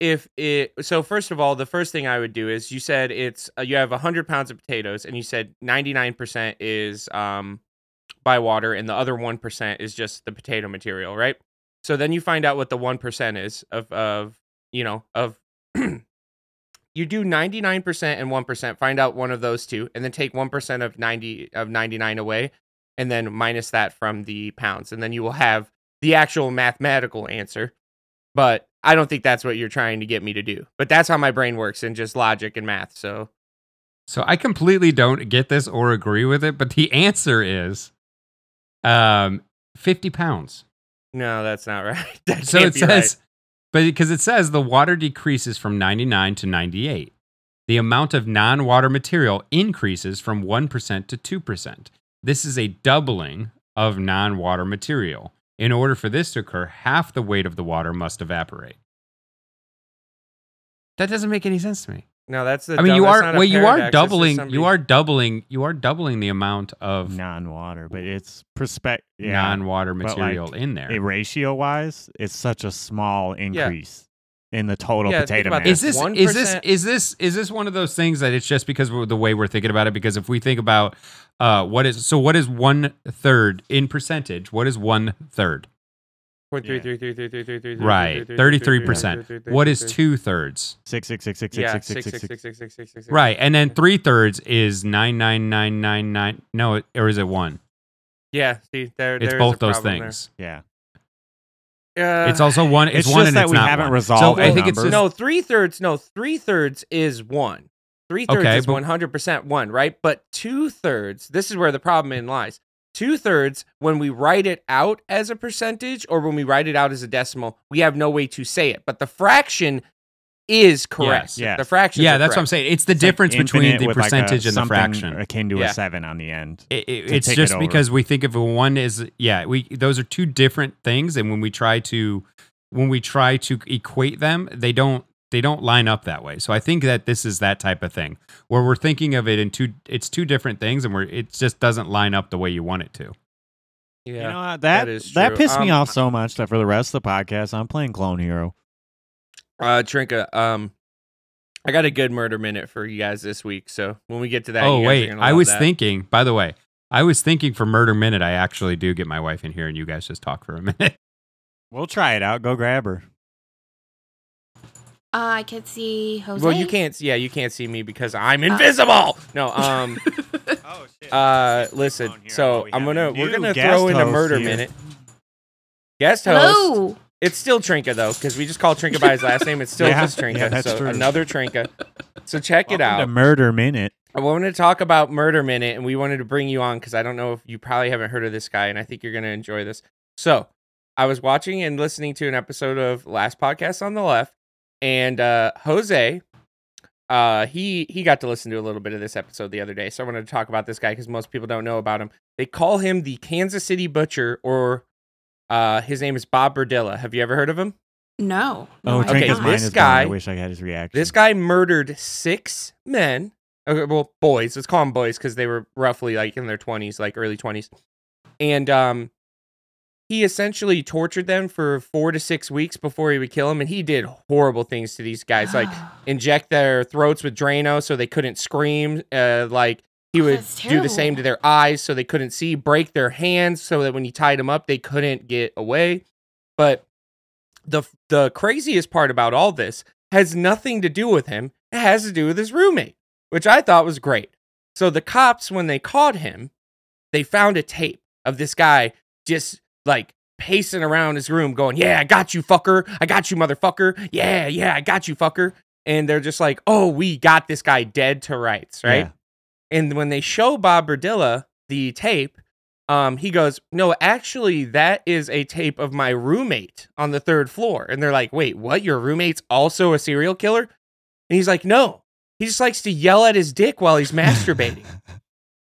If it so, first of all, the first thing I would do is you said it's uh, you have hundred pounds of potatoes, and you said ninety nine percent is um by water, and the other one percent is just the potato material, right? So then you find out what the one percent is of of you know of (clears throat) you do 99% and 1% find out one of those two and then take 1% of 90 of 99 away and then minus that from the pounds and then you will have the actual mathematical answer. But i don't think that's what you're trying to get me to do. But that's how my brain works in just logic and math so. So I completely don't get this or agree with it, but the answer is um 50 pounds. no that's not (laughs) right. That so it be right. says but because it says the water decreases from 99 to 98 the amount of non-water material increases from 1% to 2% this is a doubling of non-water material. In order for this to occur half the weight of the water must evaporate. That doesn't make any sense to me. No that's the i mean dumb- you are not a well you are paradox, that's just doubling somebody- you are doubling you are doubling the amount of non-water, but it's perspective. Yeah, non-water but, like, material in there. ratio wise, it's such a small increase in the total Yeah, potato about mass. Is this is this is this is this one of those things that it's just because of the way we're thinking about it? Because if we think about uh, what is so, what is one third in percentage? What is one third? Point three Yeah. three three three three three three Right, three three thirty three three three percent. three three What three is three- two thirds? six six six six yeah six six six six six six six six six six Right, and then three thirds is nine nine nine nine nine. No, it- or is it one? yeah see there It's both those things. Yeah, Uh, It's also one. It's, It's one just and that it's we not haven't one. resolved So I the think it's just, no three thirds. No three thirds is one. Three thirds Okay, is one hundred percent one, right? But two thirds. This is where the problem in lies. Two thirds. When we write it out as a percentage, or when we write it out as a decimal, we have no way to say it. But the fraction is correct. Yes. Yes. The fraction. yeah, that's what I'm saying. It's the It's like difference between the with, like, a percentage and the fraction. akin to Yeah. a seven on the end. It, it- it's just it because we think of a one is yeah we those are two different things and when we try to when we try to equate them they don't they don't line up that way so i think that this is that type of thing where we're thinking of it in two it's two different things and we're it just doesn't line up the way you want it to Yeah. You know what? that that is that true. pissed me Um, off so much that for the rest of the podcast, I'm playing Clone Hero. Uh, Trinka, um, I got a good murder minute for you guys this week. So when we get to that, oh you guys wait, gonna I was that. thinking. By the way, I was thinking for Murder Minute, I actually do get my wife in here, and you guys just talk for a (laughs) minute. We'll try it out. Go grab her. Uh, I could see Jose. Well, you can't. Yeah, you can't see me because I'm invisible. No. (laughs) Um. Oh shit. Uh. Listen. So I'm gonna we're gonna throw in a murder minute. Guest host. Hello. It's still Trinka though, because we just call Trinka by his last name. It's still Yeah, just Trinka. yeah, so true. another Trinka. So check it out. The murder minute. I wanted to talk about Murder Minute, and we wanted to bring you on because I don't know if you probably haven't heard of this guy, and I think you're going to enjoy this. So, I was watching and listening to an episode of Last Podcast on the Left, and uh, Jose, uh, he he got to listen to a little bit of this episode the other day. So I wanted to talk about this guy because most people don't know about him. They call him the Kansas City Butcher, or uh, his name is Bob Berdella. Have you ever heard of him? No. Oh, no, I Okay, Trinka's did not. mind this is blown. I wish I had his reaction. This guy murdered six men. Okay, well, boys. Let's call them boys because they were roughly like in their twenties, like early twenties, and um, he essentially tortured them for four to six weeks before he would kill them, and he did horrible things to these guys, like (gasps) inject their throats with Drano so they couldn't scream. Uh, like he Oh, would do the same to their eyes so they couldn't see. Break their hands so that when he tied them up, they couldn't get away. But the the craziest part about all this has nothing to do with him. It has to do with his roommate, which I thought was great. So the cops, when they caught him, they found a tape of this guy just like pacing around his room, going, "Yeah, I got you, fucker! I got you, motherfucker! Yeah, yeah, I got you, fucker!" And they're just like, "Oh, we got this guy dead to rights, right?" Yeah. And when they show Bob Berdella the tape, um, he goes, "No, actually, that is a tape of my roommate on the third floor." And they're like, "Wait, what? Your roommate's also a serial killer?" And he's like, "No, he just likes to yell at his dick while he's masturbating." (laughs)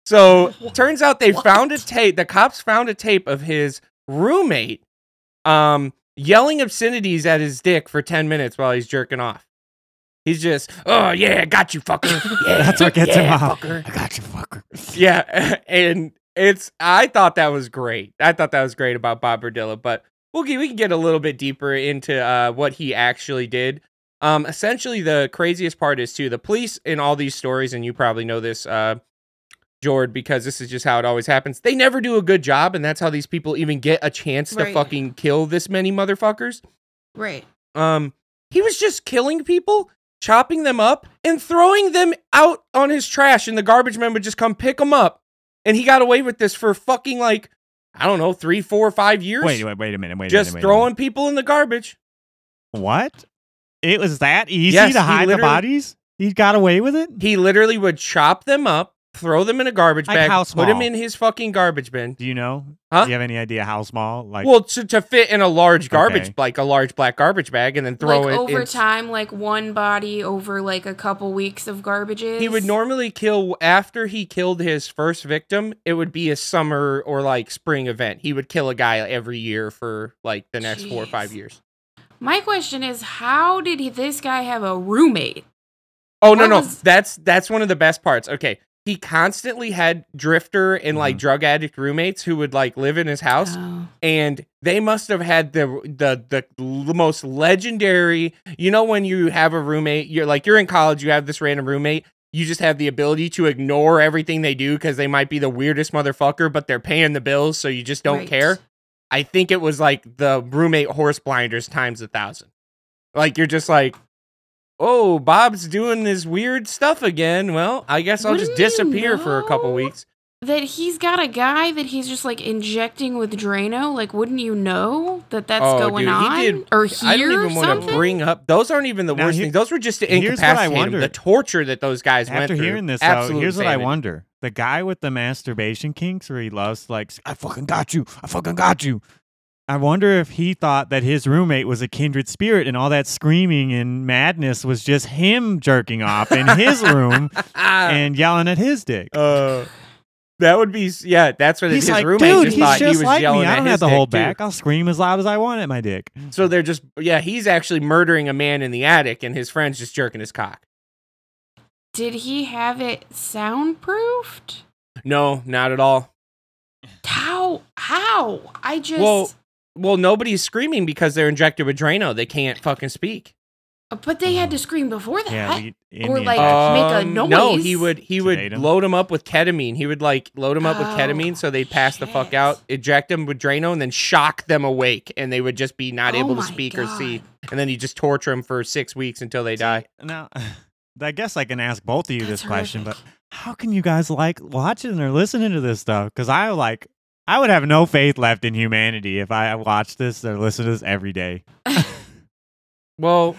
So turns out they found a tape. The cops found a tape of his roommate, um, yelling obscenities at his dick for ten minutes while he's jerking off. He's just, oh yeah, got you, fucker. (laughs) Yeah, That's what gets yeah, him off. fucker." I got you, fucker. Yeah, (laughs) and it's I thought that was great. I thought that was great about Bob Berdella, but we'll get, we can get a little bit deeper into uh, what he actually did. Um, essentially, the craziest part is too the police in all these stories, and you probably know this, uh, Jord, because this is just how it always happens. They never do a good job, and that's how these people even get a chance to fucking kill this many motherfuckers. Right. Um, he was just killing people, chopping them up, and throwing them out on his trash, and the garbage man would just come pick them up. And he got away with this for fucking like, I don't know, three, four, five years. Wait, wait, wait a minute. Wait a just minute. wait a throwing people in the garbage. What? It was that easy Yes, to hide the bodies? He got away with it? He literally would chop them up, throw them in a garbage Like bag, how put them in his fucking garbage bin. Do you know? Huh? Do you have any idea how small? Like, well, to, to fit in a large garbage, Okay. like a large black garbage bag, and then throw like it over in- time, like one body over like a couple weeks of garbages. He would normally kill after he killed his first victim. It would be a summer or like spring event. He would kill a guy every year for like the next four or five years. My question is, how did he, this guy have a roommate? Oh no What no, was- that's that's one of the best parts. Okay, he constantly had drifter and like Mhm. drug addict roommates who would like live in his house, Oh. and they must have had the the the most legendary. You know when you have a roommate, you're like you're in college, you have this random roommate. You just have the ability to ignore everything they do because they might be the weirdest motherfucker, but they're paying the bills, so you just don't Right. care. I think it was like the roommate horse blinders times a thousand. Like you're just like, oh, Bob's doing this weird stuff again. Well, I guess I'll just Wouldn't you disappear for a couple weeks. That he's got a guy that he's just like injecting with Drano. Like, wouldn't you know that that's Oh, going dude, he on did- or I don't even want to bring up. Those aren't even the Now, worst here- things. Those were just to here's I incapacitate him. wonder. The torture that those guys went through. after hearing this, though, absolute here's what I wonder: the guy with the masturbation kinks, where he loves like, I fucking got you, I fucking got you. I wonder if he thought that his roommate was a kindred spirit, and all that screaming and madness was just him jerking off in his (laughs) room and yelling at his dick. Uh, that would be yeah. That's what He's his like, roommate dude, just he's thought just he was like yelling me. I don't his have to dick, hold too. back. I'll scream as loud as I want at my dick. So they're just yeah. He's actually murdering a man in the attic, and his friend's just jerking his cock. Did he have it soundproofed? No, not at all. How how? How? I just. Well, well, nobody's screaming because they're injected with Drano. They can't fucking speak. but they had to scream before that. Yeah, the Or, Indian like, faction. make a Um, No, he would he would Sedate 'em? load them up with ketamine. He would like load them up with Oh, ketamine so they'd pass the fuck shit. out, eject them with Drano, and then shock them awake, and they would just be not Oh able to my speak or see. God. And then you just torture them for six weeks until they die. Now, (laughs) I guess I can ask both of you That's this question, but horrific. how can you guys like watching or listening to this stuff? Because I like, I would have no faith left in humanity if I watched this or listened to this every day. (laughs) Well,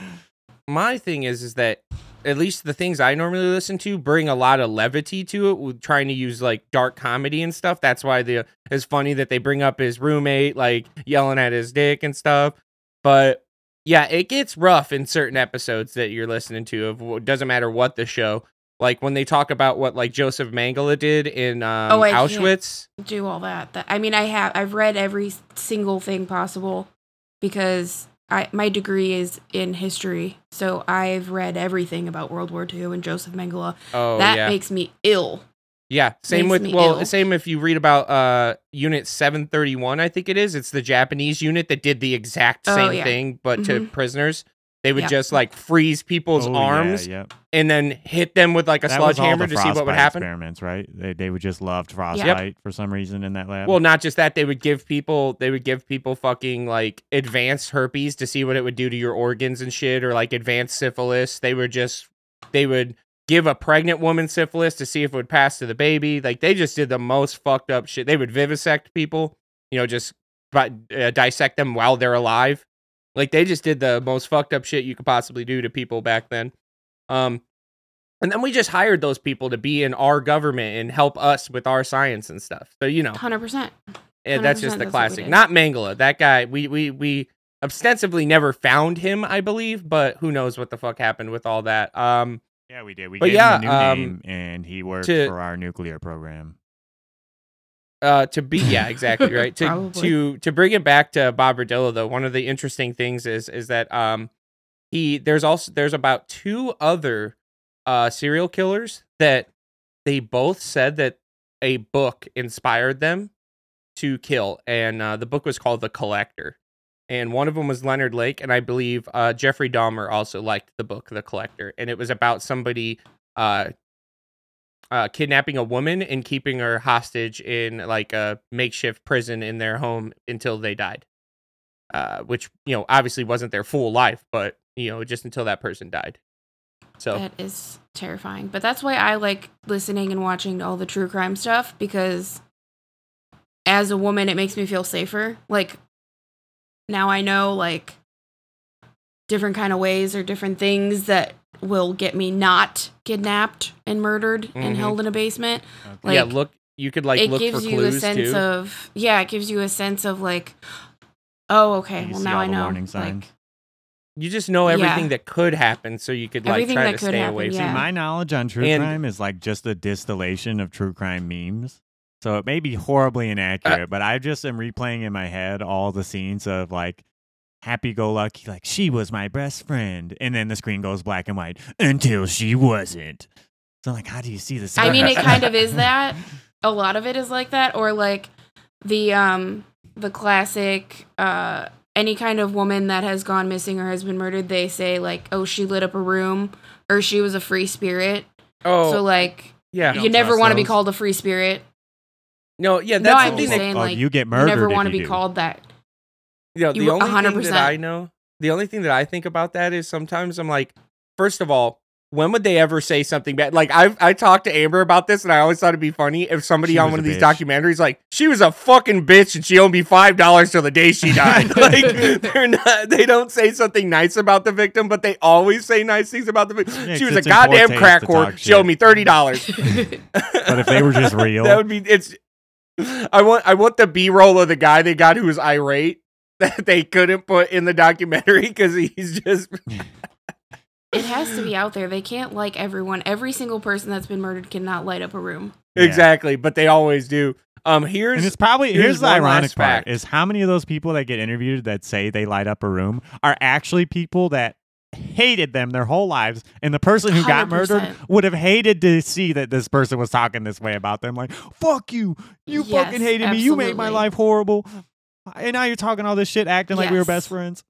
my thing is is that at least the things I normally listen to bring a lot of levity to it with trying to use like dark comedy and stuff. That's why the it's funny that they bring up his roommate like yelling at his dick and stuff. But yeah, it gets rough in certain episodes that you're listening to of doesn't matter what the show. Like when they talk about what like Joseph Mengele did in um, Oh, I Auschwitz. do all that. That I mean, I have I've read every single thing possible because I my degree is in history, so I've read everything about World War II and Joseph Mengele. Oh that yeah. makes me ill. Yeah, same Makes with well, ill. same if you read about uh Unit 731, I think it is. It's the Japanese unit that did the exact Oh, same yeah. thing but to Mhm. prisoners. They would Yep. just like freeze people's Oh, yeah, arms yep. and then hit them with like a That sledgehammer to see what would happen. Experiments, right? They they would just loved frostbite for some reason in that lab. Well, not just that, they would give people they would give people fucking like advanced herpes to see what it would do to your organs and shit or like advanced syphilis. They would just they would give a pregnant woman syphilis to see if it would pass to the baby. Like they just did the most fucked up shit. They would vivisect people, you know, just but, uh, dissect them while they're alive. Like they just did the most fucked up shit you could possibly do to people back then. Um and then we just hired those people to be in our government and help us with our science and stuff. So, you know, Hundred percent. yeah, that's just 100% the that's classic. Not Mengele. That guy, we we we ostensibly never found him, I believe, but who knows what the fuck happened with all that. Um, yeah, we did. We but gave yeah, him a new um, name, and he worked to- for our nuclear program. Uh, to be yeah, exactly (laughs) right. to to to bring it back to Bob Radillo though, one of the interesting things is is that um he there's also there's about two other uh serial killers that they both said that a book inspired them to kill, and uh, the book was called The Collector. And one of them was Leonard Lake, and I believe uh, Jeffrey Dahmer also liked the book The Collector, and it was about somebody uh, uh, kidnapping a woman and keeping her hostage in like a makeshift prison in their home until they died. Uh, which you know obviously wasn't their full life, but you know just until that person died. So That is terrifying. But that's why I like listening and watching all the true crime stuff because as a woman it makes me feel safer. Like now I know like different kind of ways or different things that will get me not kidnapped and murdered Mhm. and held in a basement. Like, yeah, look, you could like it look for gives you a sense too. of yeah, it gives you a sense of like oh okay, well now I know. Like, you just know Yeah. everything that could happen, so you could like Everything try to stay happen, away. from yeah. See, my knowledge on true And- crime is like just a distillation of true crime memes. So it may be horribly Uh, inaccurate, but I just am replaying in my head all the scenes of like happy go lucky, like she was my best friend. And then the screen goes black and white until she wasn't. So I'm like, how do you see the I mean, it kind of is (laughs) that. A lot of it is like that, or like the um the classic uh any kind of woman that has gone missing or has been murdered. They say like, oh, she lit up a room, or she was a free spirit. Oh, so like, yeah. You you never want to be called a free spirit. No, yeah, No, that's I'm thing just that saying Oh, like you get murdered. you never want to be do. called that. You know, the You- only thing 100%. that I know, the only thing that I think about that is sometimes I'm like, first of all, when would they ever say something bad? Like I I talked to Amber about this, and I always thought it'd be funny if somebody She on one of these bitch. documentaries like she was a fucking bitch and she owed me five dollars till the day she (laughs) died. (laughs) like (laughs) they're not, they don't say something nice about the victim, but they always say nice things about the victim. Yeah, she 'cause was a it's in poor goddamn crack whore. talk She owed me thirty dollars. But if they were just real, that would be it's. I want I want the B roll of the guy they got who was irate that they couldn't put in the documentary because he's just (laughs) It has to be out there. They can't like everyone. Every single person that's been murdered cannot light up a room. Yeah. exactly, but they always do. Um, And here's it's probably here's here's, the ironic part fact. is how many of those people that get interviewed that say they light up a room are actually people that hated them their whole lives, and the person who got murdered would have hated to see that this person was talking this way about them. Like, fuck you, you Yes, fucking hated me, you made my life horrible, and now you're talking all this shit, acting like we were best friends.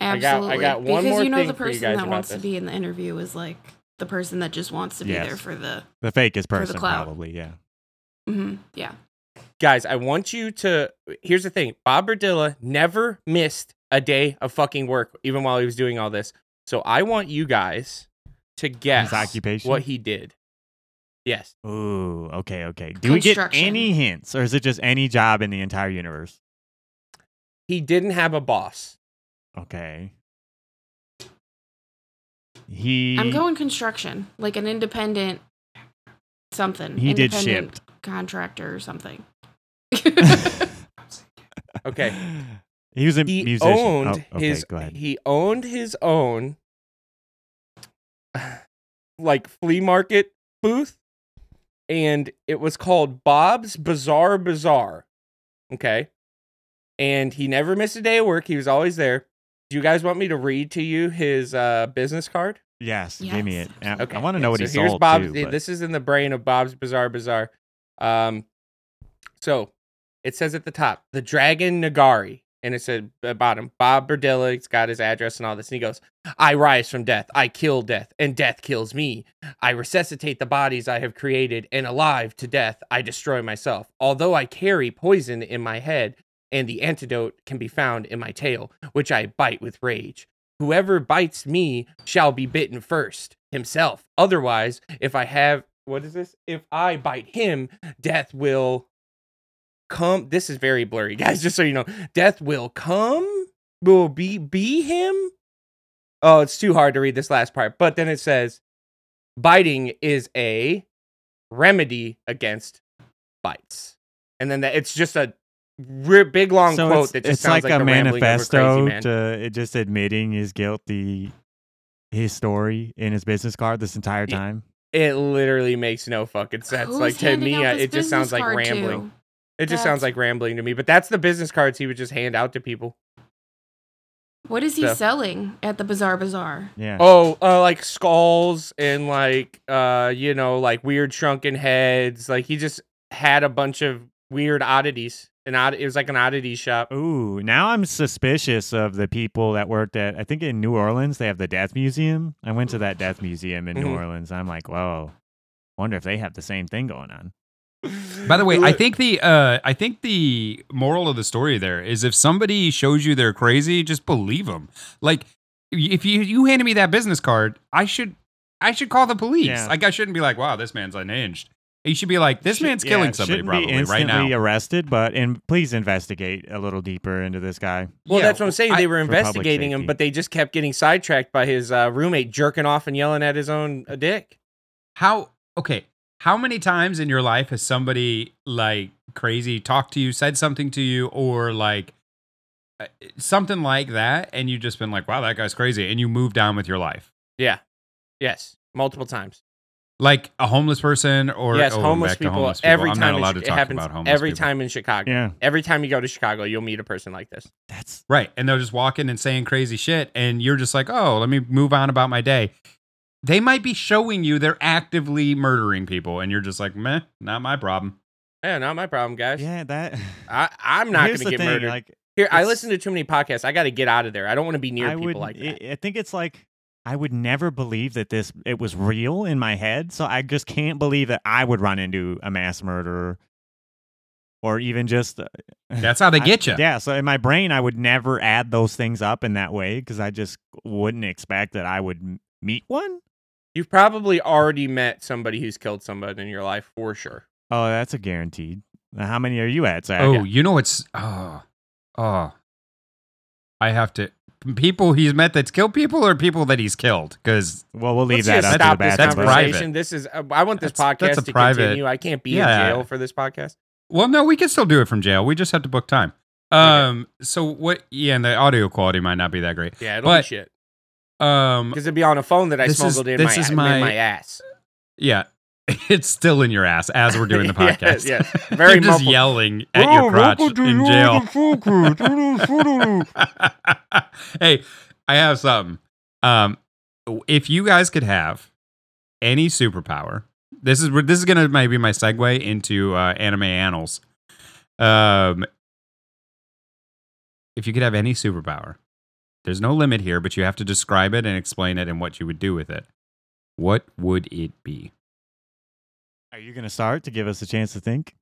I got- I Absolutely. got one because more you know thing the person that wants this. to be in the interview is like the person that just wants to be Yes. there for the. The fakest the person, clout. probably, yeah. Mm-hmm. yeah. guys, I want you to. Here's the thing: Bob Berdella never missed a day of fucking work, even while he was doing all this. So I want you guys to guess occupation? what he did. Yes, Ooh, okay, okay. Do we get any hints, or is it just any job in the entire universe? he didn't have a boss. Okay. He I'm going construction, like an independent something. He did independent shipped. contractor or something. (laughs) Okay. He was a He musician. Oh, owned oh, okay, his. Go ahead. He owned his own, (sighs) like flea market booth, and it was called Bob's Bizarre Bazaar. Okay, and he never missed a day of work. He was always there. Do you guys want me to read to you his uh, business card? Yes, give me it. I- Okay. I want to yeah, know what so he here's sold Bob's, too. but- This is in the brain of Bob's Bizarre Bazaar. Um, so it says at the top, the Dragon Nagari, and it said about him, Bob Berdella. It's got his address and all this, and he goes, "I rise from death. I kill death, and death kills me. I resuscitate the bodies I have created, and alive to death, I destroy myself. Although I carry poison in my head." And the antidote can be found in my tail, which I bite with rage. Whoever bites me shall be bitten first himself. Otherwise, if I have what is this? If I bite him, death will come. This is very blurry, (laughs) guys, just so you know. Death will come, will be be him. Oh, it's too hard to read this last part. But then it says biting is a remedy against bites. And then that, it's just a re- big long so quote it's, that just it's sounds like, like, a the manifesto a crazy man. to it just admitting his guilty his story in his business card this entire time. it literally makes no fucking sense. Who's like to me, out I- this it just sounds like rambling to? Rambling. It just sounds like rambling to me. But that's the business cards he would just hand out to people. What is he So- selling at the Bizarre Bazaar? Yeah. Oh, uh, like skulls and like uh, you know, like weird shrunken heads. Like he just had a bunch of weird oddities. An odd, it was like an oddity shop. Ooh, now I'm suspicious of the people that worked at. I think in New Orleans they have the Death Museum. I went to that Death Museum in New Mhm. Orleans. I'm like, whoa. Wonder if they have the same thing going on. By the way, I think the uh, I think the moral of the story there is if somebody shows you they're crazy, just believe them. Like if you you handed me that business card, I should I should call the police. Yeah. Like I shouldn't be like, wow, this man's unhinged. You should be like, this Should- man's yeah, killing somebody probably be right instantly now. arrested, but and please investigate a little deeper into this guy. Well, Yeah, that's what I'm saying. I- they were investigating him, but they just kept getting sidetracked by his uh, roommate jerking off and yelling at his own uh, dick. How okay? How many times in your life has somebody like crazy talked to you, said something to you, or like uh, something like that, and you've just been like, "Wow, that guy's crazy," and you move down with your life, Yeah. Yes. Multiple times. like a homeless person or yes, oh, homeless back to people, Every I'm time not allowed Chi- to it talk happens about homeless every people. time in Chicago. Yeah. Every time you go to Chicago, you'll meet a person like this. That's Right. And they'll just walk in and saying crazy shit. And you're just like, oh, let me move on about my day. They might be showing you they're actively murdering people. And you're just like, meh, not my problem. Yeah, not my problem, guys. yeah, that I, I'm not Here's going to get thing, murdered. Like Here, I listen to too many podcasts. I got to get out of there. I don't want to be near I people would like that. I, I think it's like I would never believe that this it was real in my head, so I just can't believe that I would run into a mass murderer or even just uh, That's how they (laughs) I- get you. Yeah, so in my brain I would never add those things up in that way because I just wouldn't expect that I would meet one. You've probably already met somebody who's killed somebody in your life for sure. Oh, that's a guaranteed. How many are you at, Zach? Oh, you know what's oh oh. I have to people he's met that's killed people or people that he's killed because well, we'll leave Let's that just up to stop the this That's bathroom. private. conversation. This is. Uh, I want this That's- that's podcast a to private- continue. I can't be Yeah. in jail for this podcast. well no we can still do it from jail we just have to book time um so what yeah and the audio quality might not be that great Yeah, it'll But- be shit um because it'd be on a phone that I This is- smuggled in, my, is in my- my ass. yeah (laughs) it's still in your ass as we're doing the (laughs) podcast yes. (laughs) Very You're just muffled. yelling at your crotch in jail hey, I have something. Um, if you guys could have any superpower, this is this is gonna maybe my segue into uh, anime annals. Um, if you could have any superpower, there's no limit here, but you have to describe it and explain it and what you would do with it. What would it be? Are you going to start to give us a chance to think?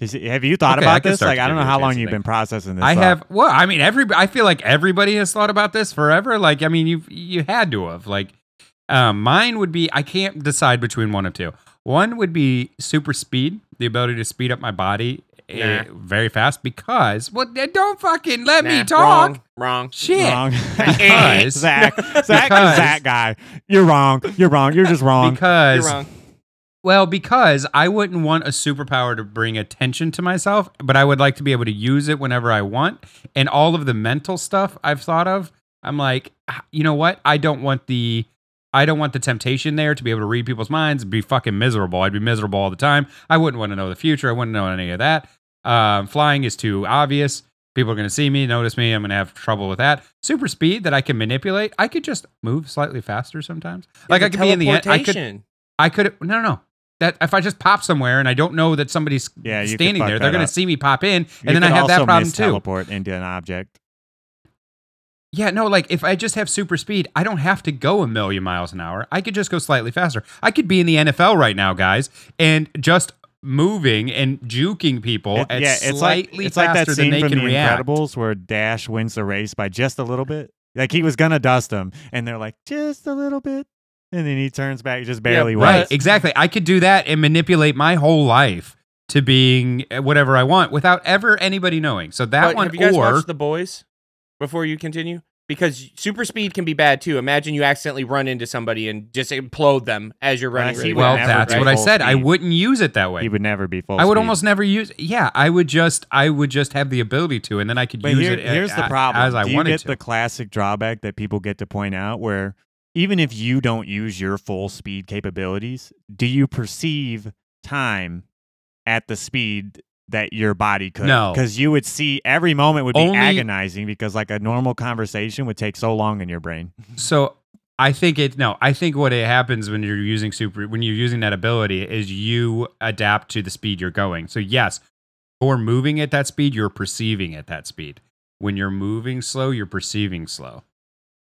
have you thought Okay, about this? Like, I don't know how long you've been processing this. I thought. have well, I mean, every I feel like everybody has thought about this forever. Like, I mean, you you had to have. Like, um, mine would be I can't decide between one of two. One would be super speed, the ability to speed up my body Nah. very fast because well, don't fucking let me talk. Wrong. Wrong. Shit. Wrong. (laughs) (laughs) Because- Zach, Zach, Because- Zach guy. You're wrong. You're wrong. You're just wrong. Because You're wrong. Well, because I wouldn't want a superpower to bring attention to myself, but I would like to be able to use it whenever I want. And all of the mental stuff I've thought of, I'm like, "Ah, you know what? I don't want the I don't want the temptation there to be able to read people's minds, be fucking miserable. I'd be miserable all the time. I wouldn't want to know the future. I wouldn't know any of that. Um, flying is too obvious. People are going to see me, notice me. I'm going to have trouble with that. Super speed that I can manipulate. I could just move slightly faster sometimes. Like I could be in the end. I could Teleportation. I could no no no. That if I just pop somewhere and I don't know that somebody's Yeah, standing there, they're gonna see me pop in, and You then I could have that problem too. Teleport into an object. Yeah, no, like if I just have super speed, I don't have to go a million miles an hour. I could just go slightly faster. I could be in the NFL right now, guys, and just moving and juking people It- at yeah, it's like slightly it's like faster that than scene they from can The react. Incredibles where Dash wins the race by just a little bit. Like he was gonna dust him, and they're like just a little bit, and then he turns back, just barely but- Right, exactly. I could do that and manipulate my whole life to being uh, whatever I want without ever anybody knowing. So that But one, have you guys or watched The Boys before you continue? Because super speed can be bad too. Imagine you accidentally run into somebody and just implode them as you're running. Right, really well, that's what I full said. I wouldn't use it that way. He would never be full. I would speed. almost never use. Yeah, I would just. I would just have the ability to, and then I could But use here, it. a- here's the a- problem: As I Do you wanted get to. the classic drawback that people get to point out, where even if you don't use your full speed capabilities, do you perceive time at the speed that your body could? No. because you would see every moment would be Only- agonizing because like a normal conversation would take so long in your brain. so I think it. No, I think what it happens when you're using super, when you're using that ability, is you adapt to the speed you're going. So yes, for moving at that speed, you're perceiving at that speed. When you're moving slow, you're perceiving slow.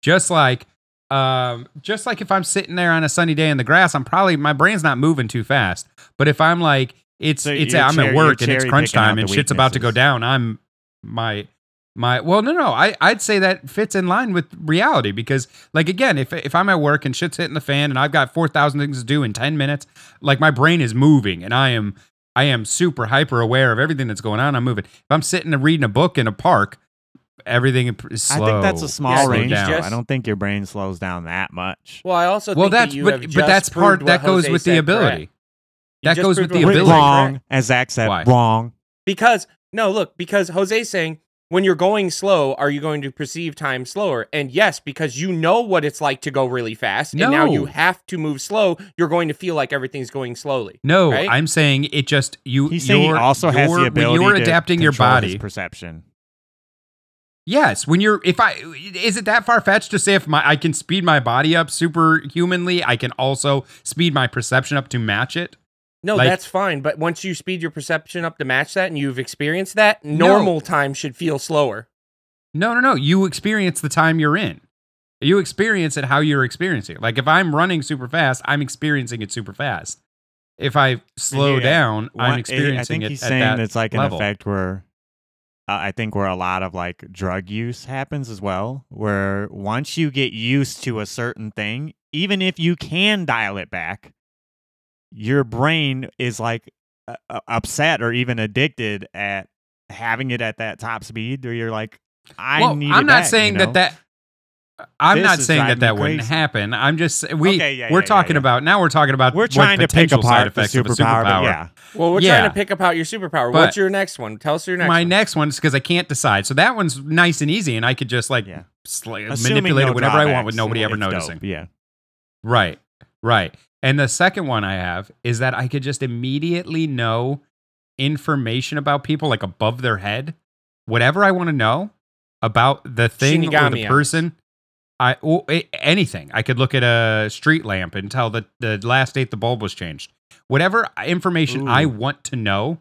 Just like, um, just like if I'm sitting there on a sunny day in the grass, I'm probably my brain's not moving too fast. But if I'm like, it's So it's you're I'm cher- at work and it's crunch time and shit's about to go down, I'm my my well no no I I'd say that fits in line with reality because like again if if I'm at work and shit's hitting the fan and I've got 4000 things to do in 10 minutes like my brain is moving and I am I am super hyper aware of everything that's going on. I'm moving. If I'm sitting and reading a book in a park everything is slow I think that's a small Yeah, range. just- I don't think your brain slows down that much. Well, I also well think that that's you but have but that's part that goes Jose with the ability. correct. You That goes with the what ability. wrong, correct. as Zach said, Why? wrong. Because no, look, because Jose's saying when you're going slow, are you going to perceive time slower? And yes, because you know what it's like to go really fast, and now you have to move slow. You're going to feel like everything's going slowly. no right? I'm saying it just you He's saying he you're- also has you're- the ability when you're to adapting your control his body perception. Yes, when you're if I is it that far fetched to say if my I can speed my body up superhumanly, I can also speed my perception up to match it. No, Like- that's fine. But once you speed your perception up to match that, and you've experienced that, normal time should feel slower. No, no, no. You experience the time you're in. You experience it how you're experiencing it. Like if I'm running super fast, I'm experiencing it super fast. If I slow Yeah. down, One- I'm I- experiencing I think he's at saying that it's like level. an effect where uh, I think where a lot of like drug use happens as well, where once you get used to a certain thing, even if you can dial it back, your brain is like uh, uh, upset or even addicted at having it at that top speed, or you're like, I well, need. I'm it not back, saying you know? that that. I'm This not saying that that wouldn't happen. I'm just we Okay, yeah, we're yeah, yeah, talking yeah. about now. We're talking about We're what trying to pick potential side apart the effects of a superpower, yeah. Well, we're Yeah. trying to pick apart your superpower. But- What's your next one? Tell us your next one. My one. next one is because I can't decide. So that one's nice and easy, and I could just like Yeah. sli- manipulate no it whenever I want with nobody ever it's dope, noticing. Yeah. Right, right. And the second one I have is that I could just immediately know information about people like above their head, whatever I want to know about the thing or the person. I or anything. I could look at a street lamp and tell that the last date the bulb was changed. Whatever information I want to know,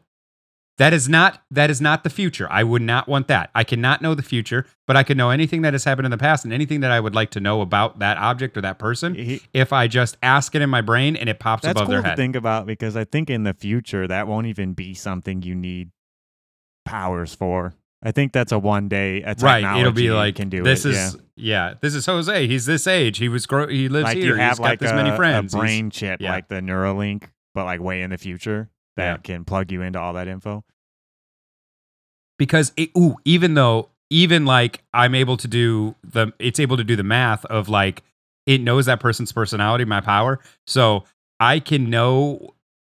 that is not that is not the future. I would not want that. I cannot know the future, but I can know anything that has happened in the past and anything that I would like to know about that object or that person He- if I just ask it in my brain and it pops above cool their to head. think about because I think in the future that won't even be something you need powers for. I think that's a one day a Right, it'll be like can do this it. is yeah. this is Jose. He's this age. He was grow. He yeah. lives like here. He's got like this a, many a friends. He's- brain chip yeah. like the Neuralink, but like way in the future that Yeah. can plug you into all that info. because it, ooh, even though even like I'm able to do the it's able to do the math of like it knows that person's personality, my power. So I can know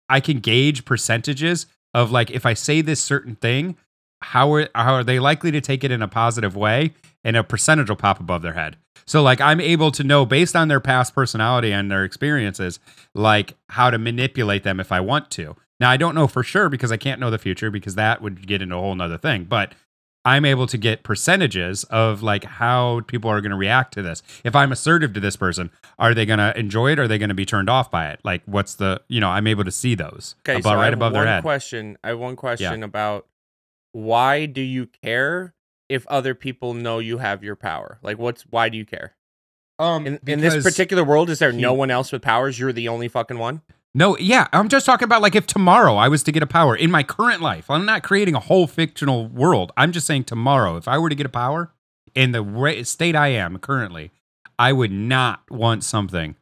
I can gauge percentages of like if I say this certain thing, how are how are they likely to take it in a positive way? And a percentage will pop above their head. So like I'm able to know based on their past personality and their experiences, like how to manipulate them if I want to. Now I don't know for sure because I can't know the future because that would get into a whole nother thing. But I'm able to get percentages of like how people are going to react to this. If I'm assertive to this person, are they going to enjoy it? Or are they going to be turned off by it? Like, what's the you know? I'm able to see those Okay, above, so I right have above one their head. question. I have one question about why do you care if other people know you have your power? Like, what's why do you care? Um, In, in this particular world, is there no one else with powers? You're the only fucking one. No, yeah, I'm just talking about like if tomorrow I was to get a power in my current life. I'm not creating a whole fictional world. I'm just saying tomorrow, if I were to get a power in the state I am currently, I would not want something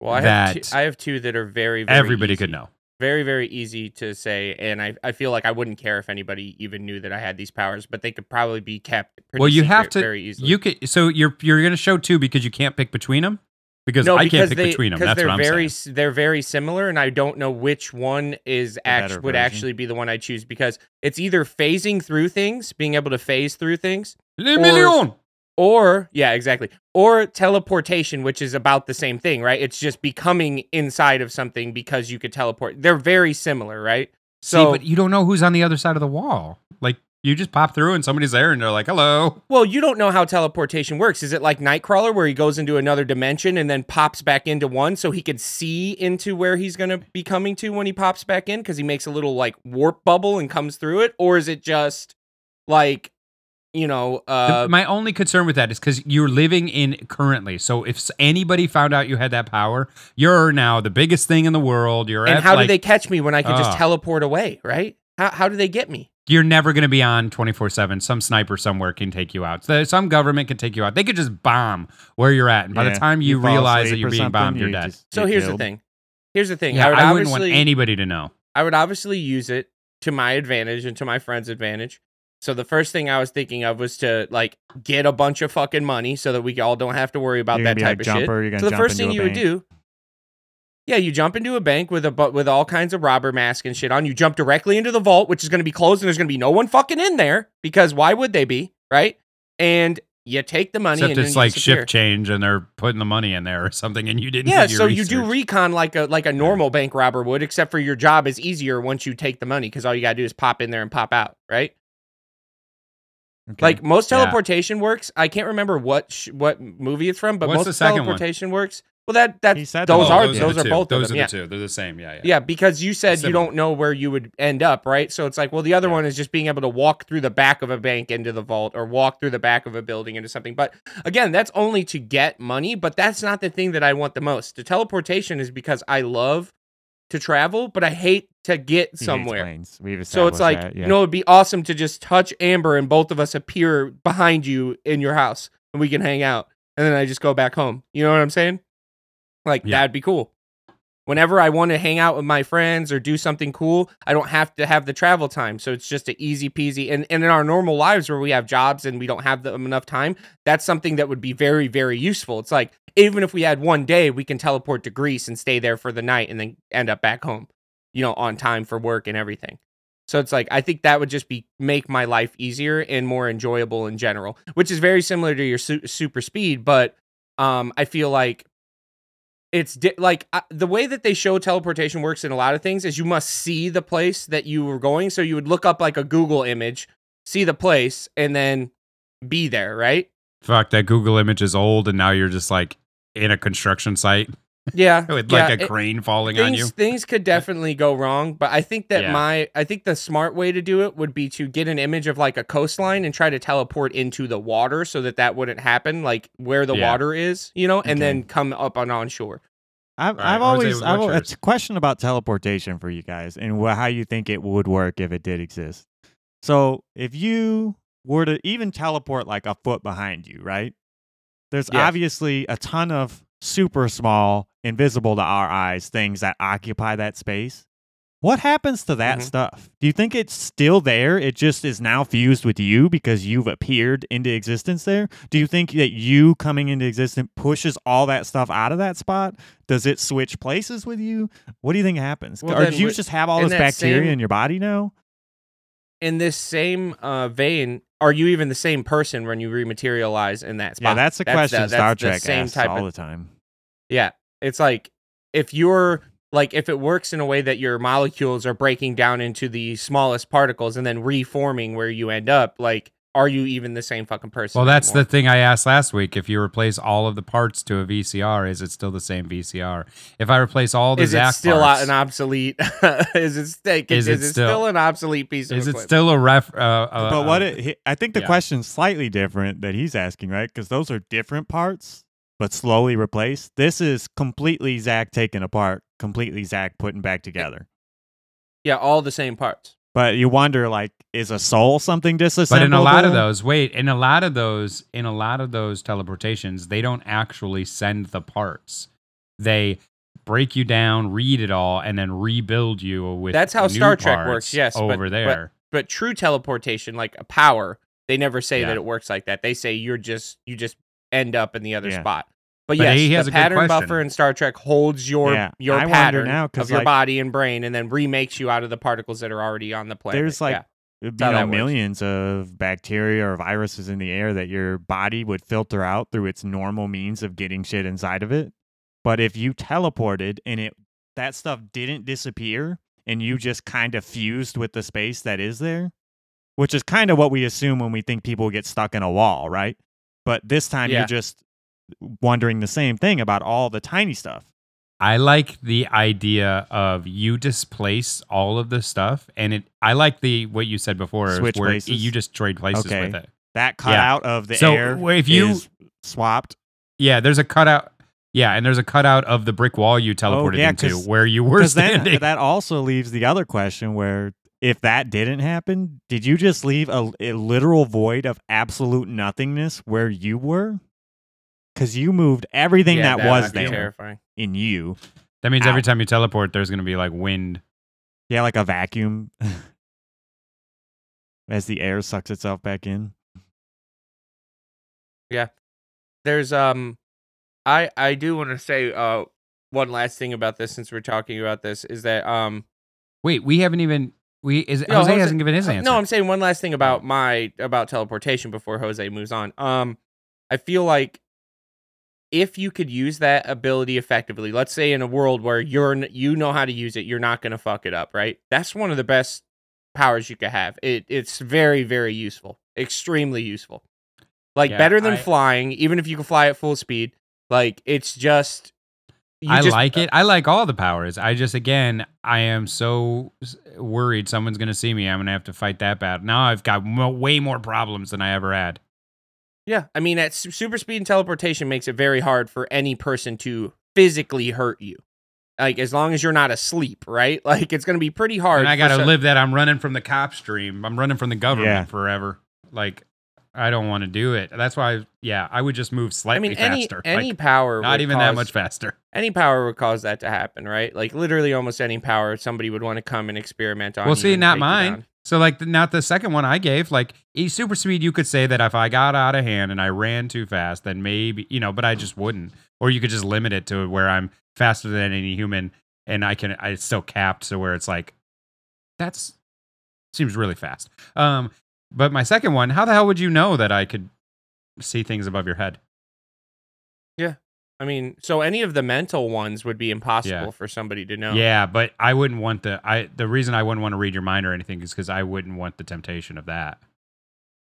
Well, I have That two, I have two that are very, very everybody could know. Very, very easy to say, and I, I feel like I wouldn't care if anybody even knew that I had these powers, but they could probably be kept. Pretty Well, you have to. very easily. You could. So you're you're going to show two because you can't pick between them because no, I because can't pick they, between them. That's they're what I'm very saying. they're very similar, and I don't know which one is better act- would version. actually be the one I choose because it's either phasing through things, being able to phase through things, Le or- million. or yeah, exactly, or teleportation, which is about the same thing, right? It's just becoming inside of something because you could teleport. They're very similar, right? See, So, but you don't know who's on the other side of the wall. Like you just pop through and somebody's there and they're like, "Hello." well, you don't know how teleportation works. Is it like Nightcrawler, where he goes into another dimension and then pops back into one, so he could see into where he's going to be coming to when he pops back in, because he makes a little like warp bubble and comes through it, or is it just like, you know, The- uh, my only concern with that is because you're living in currently. So if anybody found out you had that power, you're now the biggest thing in the world. You're and at, how like, do they catch me when I can just Ah. teleport away? Right? How how do they get me? You're never going to be on 24 seven. Some sniper somewhere can take you out. So- Some government can take you out. They could just bomb where you're at, and by the time you, fall realize that you're being bombed, you're you dead. So get here's the thing. Here's the thing. Yeah, I would I, wouldn't want anybody to know. I would obviously use it to my advantage and to my friend's advantage. So the first thing I was thinking of was to like get a bunch of fucking money so that we all don't have to worry about You're that type like of shit. jumper. You're So the first thing a you would do, yeah, you jump into a bank with a with all kinds of robber mask and shit on. You jump directly into the vault, which is going to be closed, and there's going to be no one fucking in there because why would they be, right? And you take the money Except it's like disappear. shift change and they're putting the money in there or something, and you didn't. Yeah, so you do recon like a like a normal bank robber would, except for your job is easier once you take the money because all you gotta do is pop in there and pop out, right? Okay. Like most Yeah. teleportation works. I can't remember what sh- what movie it's from, but What's most the second one? teleportation works. Well, that that He said those that. Oh, are those those, the are both Those of them. are yeah. the two. They're the same. Yeah, yeah. Yeah, because you said you don't know where you would end up, right? So it's like, well, the other one is just being able to walk through the back of a bank into the vault or walk through the back of a building into something. But again, that's only to get money, but that's not the thing that I want the most. The teleportation is because I love to travel, but I hate to get somewhere. We've So it's like, that, yeah. you know, it'd be awesome to just touch Amber and both of us appear behind you in your house and we can hang out. And then I just go back home. You know what I'm saying? Like, Yeah. that'd be cool. Whenever I want to hang out with my friends or do something cool, I don't have to have the travel time. So it's just an easy peasy. And, and in our normal lives where we have jobs and we don't have the, enough time, that's something that would be very, very useful. It's like, even if we had one day, we can teleport to Greece and stay there for the night and then end up back home, you know, on time for work and everything. So it's like I think that would just be make my life easier and more enjoyable in general, which is very similar to your su- super speed. But um, I feel like it's di- like uh, the way that they show teleportation works in a lot of things is you must see the place that you were going. So you would look up like a Google image, see the place, and then be there, right? fuck that Google image is old, and now you're just like in a construction site Yeah, (laughs) with yeah, like a it- crane falling on you. things could definitely go wrong, but I think that Yeah. my I think the smart way to do it would be to get an image of like a coastline and try to teleport into the water so that that wouldn't happen, like where the Yeah. water is, you know, and Okay. then come up on on shore. I've, All right, I've always I've, it's a question about teleportation for you guys and wha how you think it would work if it did exist. So if you were to even teleport like a foot behind you, right? There's Yes. obviously a ton of super small, invisible to our eyes things that occupy that space. What happens to that Mhm. stuff? Do you think it's still there? It just is now fused with you because you've appeared into existence there? Do you think that you coming into existence pushes all that stuff out of that spot? Does it switch places with you? What do you think happens? Well, or do you just have all this bacteria same- in your body now? In this same uh, vein, are you even the same person when you rematerialize in that spot? Yeah, that's a the- question that's Star the Trek same asks type all of the time. Yeah. It's like if you're like if it works in a way that your molecules are breaking down into the smallest particles and then reforming where you end up, like are you even the same fucking person? Well, that's anymore? the thing I asked last week. If you replace all of the parts to a VCR, is it still the same VCR? If I replace all the Is it still parts, an obsolete? (laughs) is it st- Is is, it it still- still, an obsolete piece of is it still a ref? Uh, uh, but what uh, it, I think the yeah. question's slightly different that he's asking, right? Because those are different parts, but slowly replaced. This is completely Zach taken apart, completely Zach putting back together. yeah, all the same parts. But you wonder, like, is a soul something disassembled? But in a lot of those, wait, in a lot of those, in a lot of those teleportations, they don't actually send the parts. They break you down, read it all, and then rebuild you with. That's how new Star Trek works, yes, over but- there. But true teleportation, like a power, they never say Yeah. that it works like that. They say you're just you just end up in the other Yeah. spot. But, But yes, he has the a pattern question. buffer in Star Trek holds your Yeah, your I pattern now, 'cause, of your like- body and brain, and then remakes you out of the particles that are already on the planet. There's, like, yeah. It'd be you know, millions of bacteria or viruses in the air that your body would filter out through its normal means of getting shit inside of it. But if you teleported and it that stuff didn't disappear and you just kind of fused with the space that is there, which is kind of what we assume when we think people get stuck in a wall, right? But this time Yeah. you're just wondering the same thing about all the tiny stuff. I like the idea of you displace all of the stuff, and it. I like the what you said before, Switch where places? you just trade places Okay. with it. That cutout Yeah. of the So, air if you- swapped. Yeah, there's a cutout. Yeah, and there's a cutout of the brick wall you oh, teleported Oh, yeah, into where you were Because then that also leaves the other question where if that didn't happen, did you just leave a, a literal void of absolute nothingness where you were? Because you moved everything Yeah, that was would be there terrifying. in you. that means every time you teleport, there's going to be like wind. Yeah, like a vacuum (laughs) as the air sucks itself back in. Yeah. There's um, I I do want to say uh one last thing about this since we're talking about this is that um Wait, we haven't even. We is No, Jose, Jose- hasn't given his Uh, answer. No, I'm saying one last thing about my about teleportation before Jose moves on. Um, I feel like if you could use that ability effectively, let's say in a world where you're you know how to use it, you're not gonna fuck it up, right? That's one of the best powers you could have. It it's very very useful, extremely useful. Like Yeah, better than I- flying, even if you can fly at full speed. Like it's just. I just- like uh it. I like all the powers. I just again, I am so worried someone's going to see me. I'm going to have to fight that battle. Now I've got mo- way more problems than I ever had. Yeah, I mean, at super speed and teleportation makes it very hard for any person to physically hurt you. Like as long as you're not asleep, right? (laughs) Like it's gonna be pretty hard. and I got to some- live that. I'm running from the cop stream. I'm running from the government Yeah. forever. Like I don't want to do it. That's why, yeah, I would just move slightly I slightly mean, any faster. any Like, power, not would even that much faster. Any power would cause that to happen, right? Like literally, almost any power somebody would want to come and experiment on. Well, you see, not take you mine. So, like, the, not the second one I gave. Like, e- super speed, you could say that if I got out of hand and I ran too fast, then maybe you know, but I just wouldn't. Or you could just limit it to where I'm faster than any human, and I can. I still capped, so where it's like, that's seems really fast. Um, but my second one, how the hell would you know that I could see things above your head? I mean, so any of the mental ones would be impossible Yeah. for somebody to know. Yeah, but I wouldn't want the I the reason I wouldn't want to read your mind or anything is because I wouldn't want the temptation of that.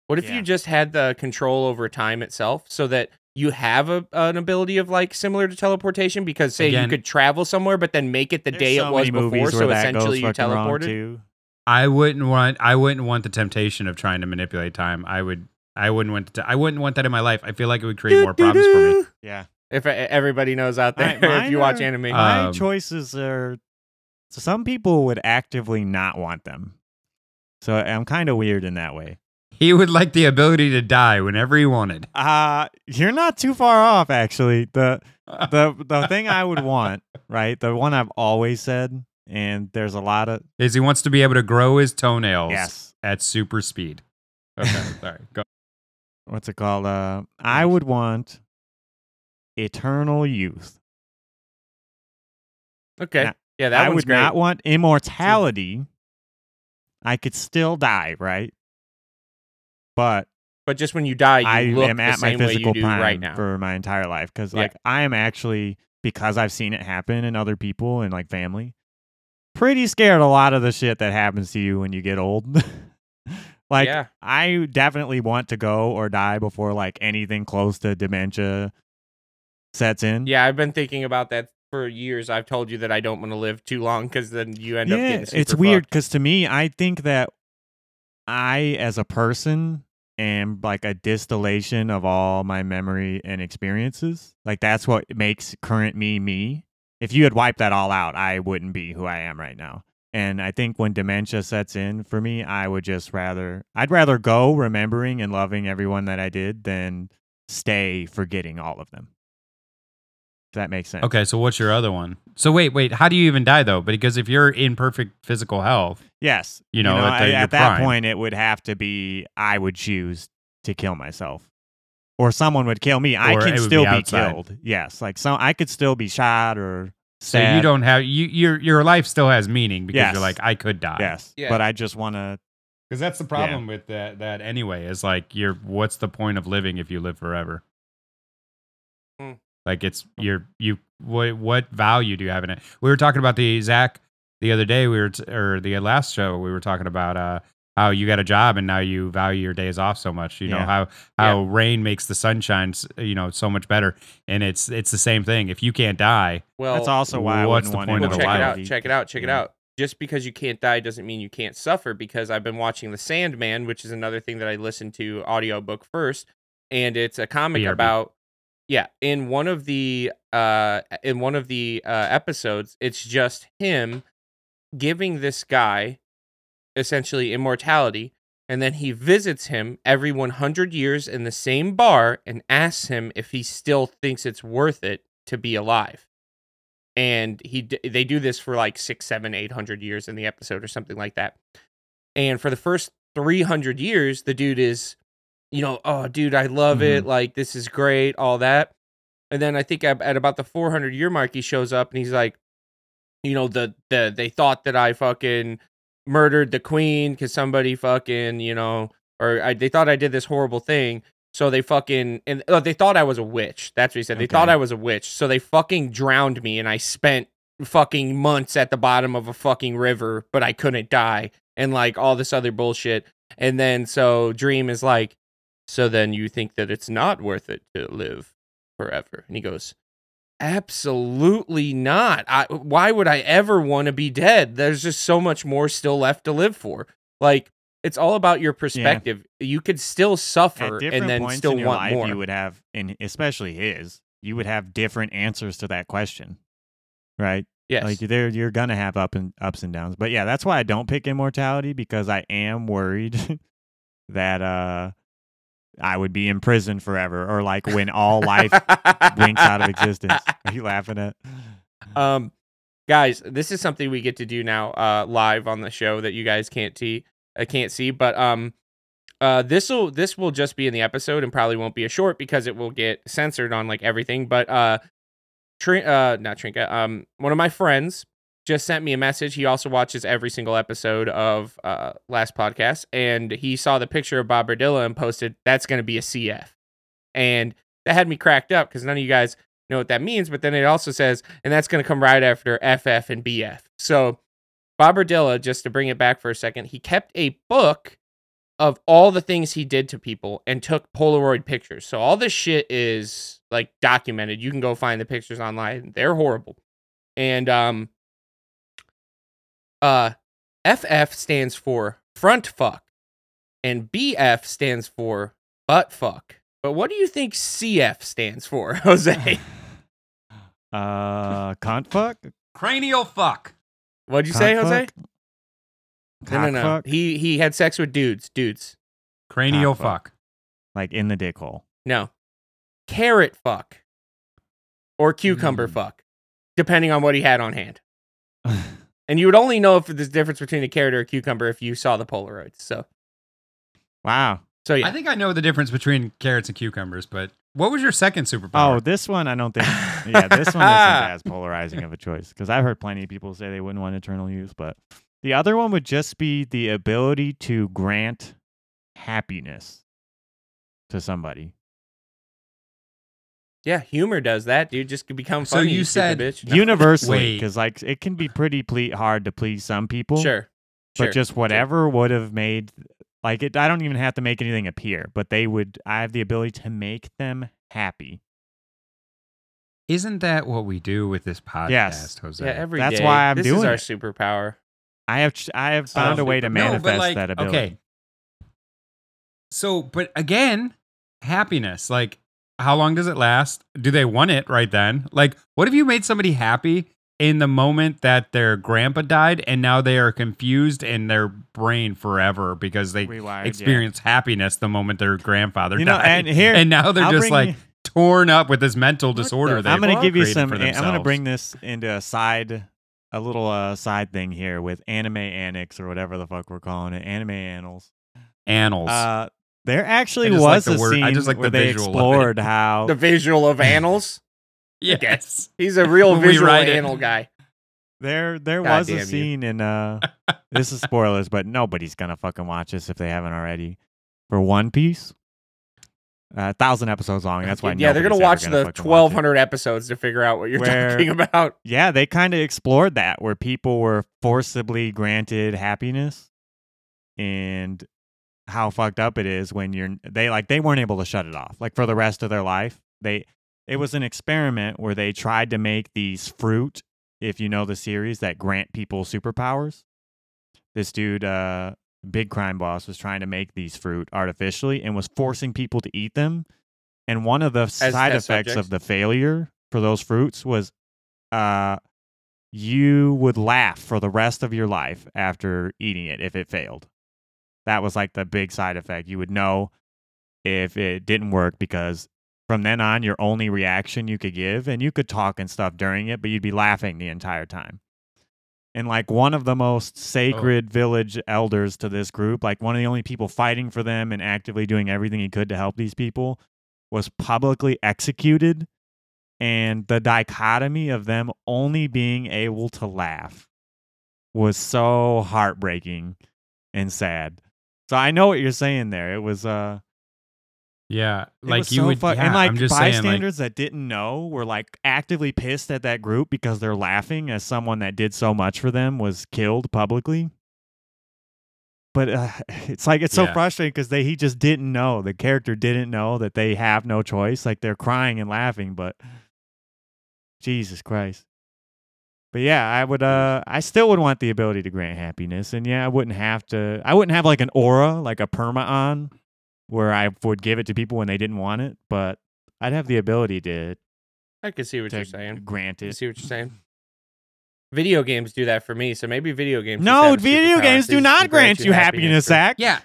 What if Yeah. you just had the control over time itself so that you have a, an ability of like similar to teleportation? Because say Again- you could travel somewhere, but then make it the day so it was before, so essentially you fucking wrong, teleported. too. I wouldn't want. I wouldn't want the temptation of trying to manipulate time. I would. I wouldn't want. To, I wouldn't want that in my life. I feel like it would create more problems for me. Yeah. If uh, everybody knows out there, Alright, (laughs) if you watch are- anime, My Um, choices are. So some people would actively not want them. So I'm kind of weird in that way. He would like the ability to die whenever he wanted. Uh you're not too far off actually. The (laughs) the the thing I would want, right? The one I've always said, and there's a lot of Is he wants to be able to grow his toenails yes. at super speed. Okay, sorry. Go. What's it called? Uh, I would want eternal youth. okay, Now, yeah, that I would great. not want mm-hmm. immortality. I could still die, right? But but just when you die, you I am at my physical prime right now. for my entire life because Yeah. like I am actually because I've seen it happen in other people and like family. Pretty scared a lot of the shit that happens to you when you get old. (laughs) like yeah, I definitely want to go or die before like anything close to dementia sets in. yeah, I've been thinking about that for years. I've told you that I don't want to live too long because then you end up Yeah, getting super it's weird because to me, I think that I, as a person, am like a distillation of all my memory and experiences. Like that's what makes current me me. If you had wiped that all out, I wouldn't be who I am right now. And I think when dementia sets in for me, I would just rather I'd rather go remembering and loving everyone that I did than stay forgetting all of them. If that makes sense. Okay, so what's your other one? So wait, wait. How do you even die though? Because if you're in perfect physical health, Yes. You know, at the- at, your at that prime. point, it would have to be I would choose to kill myself, or someone would kill me. I Or can still be be, killed. Yes, like some I could still be shot or so you don't have you your your life still has meaning because Yes. you're like I could die. Yes, Yeah. but I just want to. Because that's the problem with that that anyway is like you're what's the point of living if you live forever? Like it's you're you what what value do you have in it? We were talking about the Zach the other day. We were t- or the last show we were talking about uh how you got a job and now you value your days off so much. You know Yeah. how how rain makes the sunshine s- you know so much better, and it's it's the same thing. If you can't die, Well, That's also why I what's wouldn't the want point of well, the check it life? out. Check it out. Check it out. Just because you can't die doesn't mean you can't suffer. Because I've been watching The Sandman, which is another thing that I listened to audiobook first, and it's a comic BRB. about. Yeah, in one of the uh in one of the uh episodes, it's just him giving this guy essentially immortality, and then he visits him every 100 years in the same bar and asks him if he still thinks it's worth it to be alive. And he they do this for like six seven eight hundred years in the episode or something like that. And for the first 300 years the dude is you know oh dude i love it like this is great all that and then i think at, at about the 400 year mark he shows up and he's like you know the the they thought that i fucking murdered the queen because somebody fucking you know or I, they thought i did this horrible thing so they fucking and uh, they thought I was a witch. That's what he said. They thought I was a witch. So they fucking drowned me, and I spent fucking months at the bottom of a fucking river, but I couldn't die, and like all this other bullshit. And then so Dream is like, so then you think that it's not worth it to live forever? And he goes, absolutely not. I, why would I ever want to be dead? There's just so much more still left to live for. Like it's all about your perspective. You could still suffer and then still in your want life, more. you would have, and especially his, you would have different answers to that question, right? yes. Like there, you're gonna have up and ups and downs. But yeah, that's why I don't pick immortality because I am worried (laughs) that uh I would be in prison forever, or like when all life winks out of existence. Are you laughing at? Um, guys, this is something we get to do now, uh, live on the show that you guys can't see, uh, can't see. But um, uh, this will this will just be in the episode and probably won't be a short because it will get censored on like everything. But uh, Trin- uh, not Trinka, um, one of my friends just sent me a message. He also watches every single episode of uh last podcast, and he saw the picture of Bob Berdella and posted, "That's going to be a CF," and that had me cracked up because none of you guys know what that means. But then it also says, and that's going to come right after FF and BF. So Bob Berdella, just to bring it back for a second, he kept a book of all the things he did to people and took Polaroid pictures. So all this shit is like documented. You can go find the pictures online. They're horrible. And um uh FF stands for front fuck and BF stands for butt fuck. But what do you think CF stands for, (laughs) Jose? (laughs) Uh, cunt fuck. Cranial fuck. What'd you say, Cunt Jose? fuck? No, no, no. fuck? He he had sex with dudes, dudes. Cranial fuck. fuck. like in the dick hole. No. Carrot fuck. Or cucumber Hmm. fuck. Depending on what he had on hand. (laughs) And you would only know if there's a difference between a carrot or a cucumber if you saw the Polaroids. So wow. so yeah. I think I know the difference between carrots and cucumbers, but what was your second superpower? Oh, this one I don't think. (laughs) yeah, this one isn't (laughs) as polarizing of a choice because I've heard plenty of people say they wouldn't want eternal youth, but the other one would just be the ability to grant happiness to somebody. Yeah, humor does that, dude. Just could become So funny. you stupid said- bitch. (laughs) Universally, because like it can be pretty ple- hard to please some people. Sure. but sure. just whatever would have made like it i don't even have to make anything appear but they would i have the ability to make them happy Isn't that what we do with this podcast, Yes. Jose? yeah, every That's day. why I'm this doing is our it. superpower. i have i have found a way to super- No, manifest like, that ability Okay. So, but again, happiness. Like, how long does it last? Do they want it right then? Like, what if you made somebody happy in the moment that their grandpa died and now they are confused in their brain forever because they Rewired, yeah. experience happiness the moment their grandfather you know died? and here and now they're I'll just like you- torn up with this mental disorder. the- i'm gonna give you some i'm gonna bring this into a side a little uh side thing here with anime annex or whatever the fuck we're calling it anime annals annals. uh there actually I just like was the a word- I scene just like where the they visual explored (laughs) how The visual of annals. (laughs) yes. He's a real visual write it. annal guy. There there God was damn a you. scene in uh (laughs) this is spoilers, but nobody's gonna fucking watch this if they haven't already. For One Piece. A thousand episodes long. That's why yeah, they're gonna watch gonna the fucking twelve watch it. hundred episodes to figure out what you're Where- talking about. Yeah, they kind of explored that where people were forcibly granted happiness and how fucked up it is when you're they like they weren't able to shut it off. Like for the rest of their life. They it was an experiment where they tried to make these fruit, if you know the series, that grant people superpowers. This dude, uh big crime boss, was trying to make these fruit artificially and was forcing people to eat them. And one of the side test effects subjects? of the failure for those fruits was uh you would laugh for the rest of your life after eating it if it failed. That was like the big side effect. You would know if it didn't work because from then on your only reaction you could give and you could talk and stuff during it, but you'd be laughing the entire time. And like one of the most oh. sacred village elders to this group, like one of the only people fighting for them and actively doing everything he could to help these people, was publicly executed and the dichotomy of them only being able to laugh was so heartbreaking and sad. So I know what you're saying there. It was uh Yeah, like you so would. fu- yeah, and like just saying, like, bystanders that didn't know were like actively pissed at that group because they're laughing as someone that did so much for them was killed publicly. But uh, (laughs) it's like it's so Yeah. frustrating because they he just didn't know the character didn't know that they have no choice. Like they're crying and laughing, but Jesus Christ. But yeah, I would uh I still would want the ability to grant happiness. And yeah, I wouldn't have to I wouldn't have like an aura, like a perma on where I would give it to people when they didn't want it, but I'd have the ability to, I can see what to you're saying. grant I it. see what you're saying. Video games do that for me, so maybe video games. No, video games do not grant you happiness, for- Zach. yeah.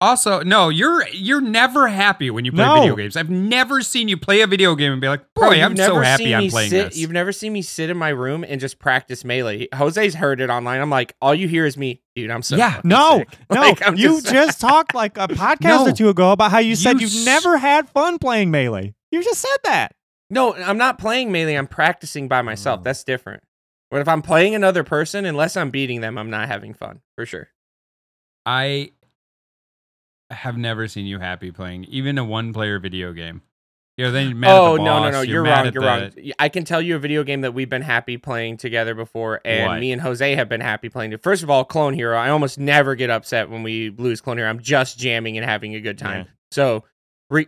Also, no, you're you're never happy when you play No. video games. I've never seen you play a video game and be like, Bro, "Boy, you've I'm so happy I'm playing sit, this." You've never seen me sit in my room and just practice melee. Jose's heard it online. I'm like, all you hear is me, dude. I'm so Yeah. No, sick. (laughs) no, Like, you just- just, (laughs) talked like a podcast No. or two ago about how you said You you've s- never had fun playing Melee. You just said that. No, I'm not playing melee. I'm practicing by myself. Oh. That's different. But if I'm playing another person, unless I'm beating them, I'm not having fun for sure. I have never seen you happy playing even a one player video game. Yeah, then you're mad at Oh the no no no! You're, You're, wrong. You're the- wrong. I can tell you a video game that we've been happy playing together before, and What? me and Jose have been happy playing it. First of all, Clone Hero. I almost never get upset when we lose Clone Hero. I'm just jamming and having a good time. Yeah. So, re-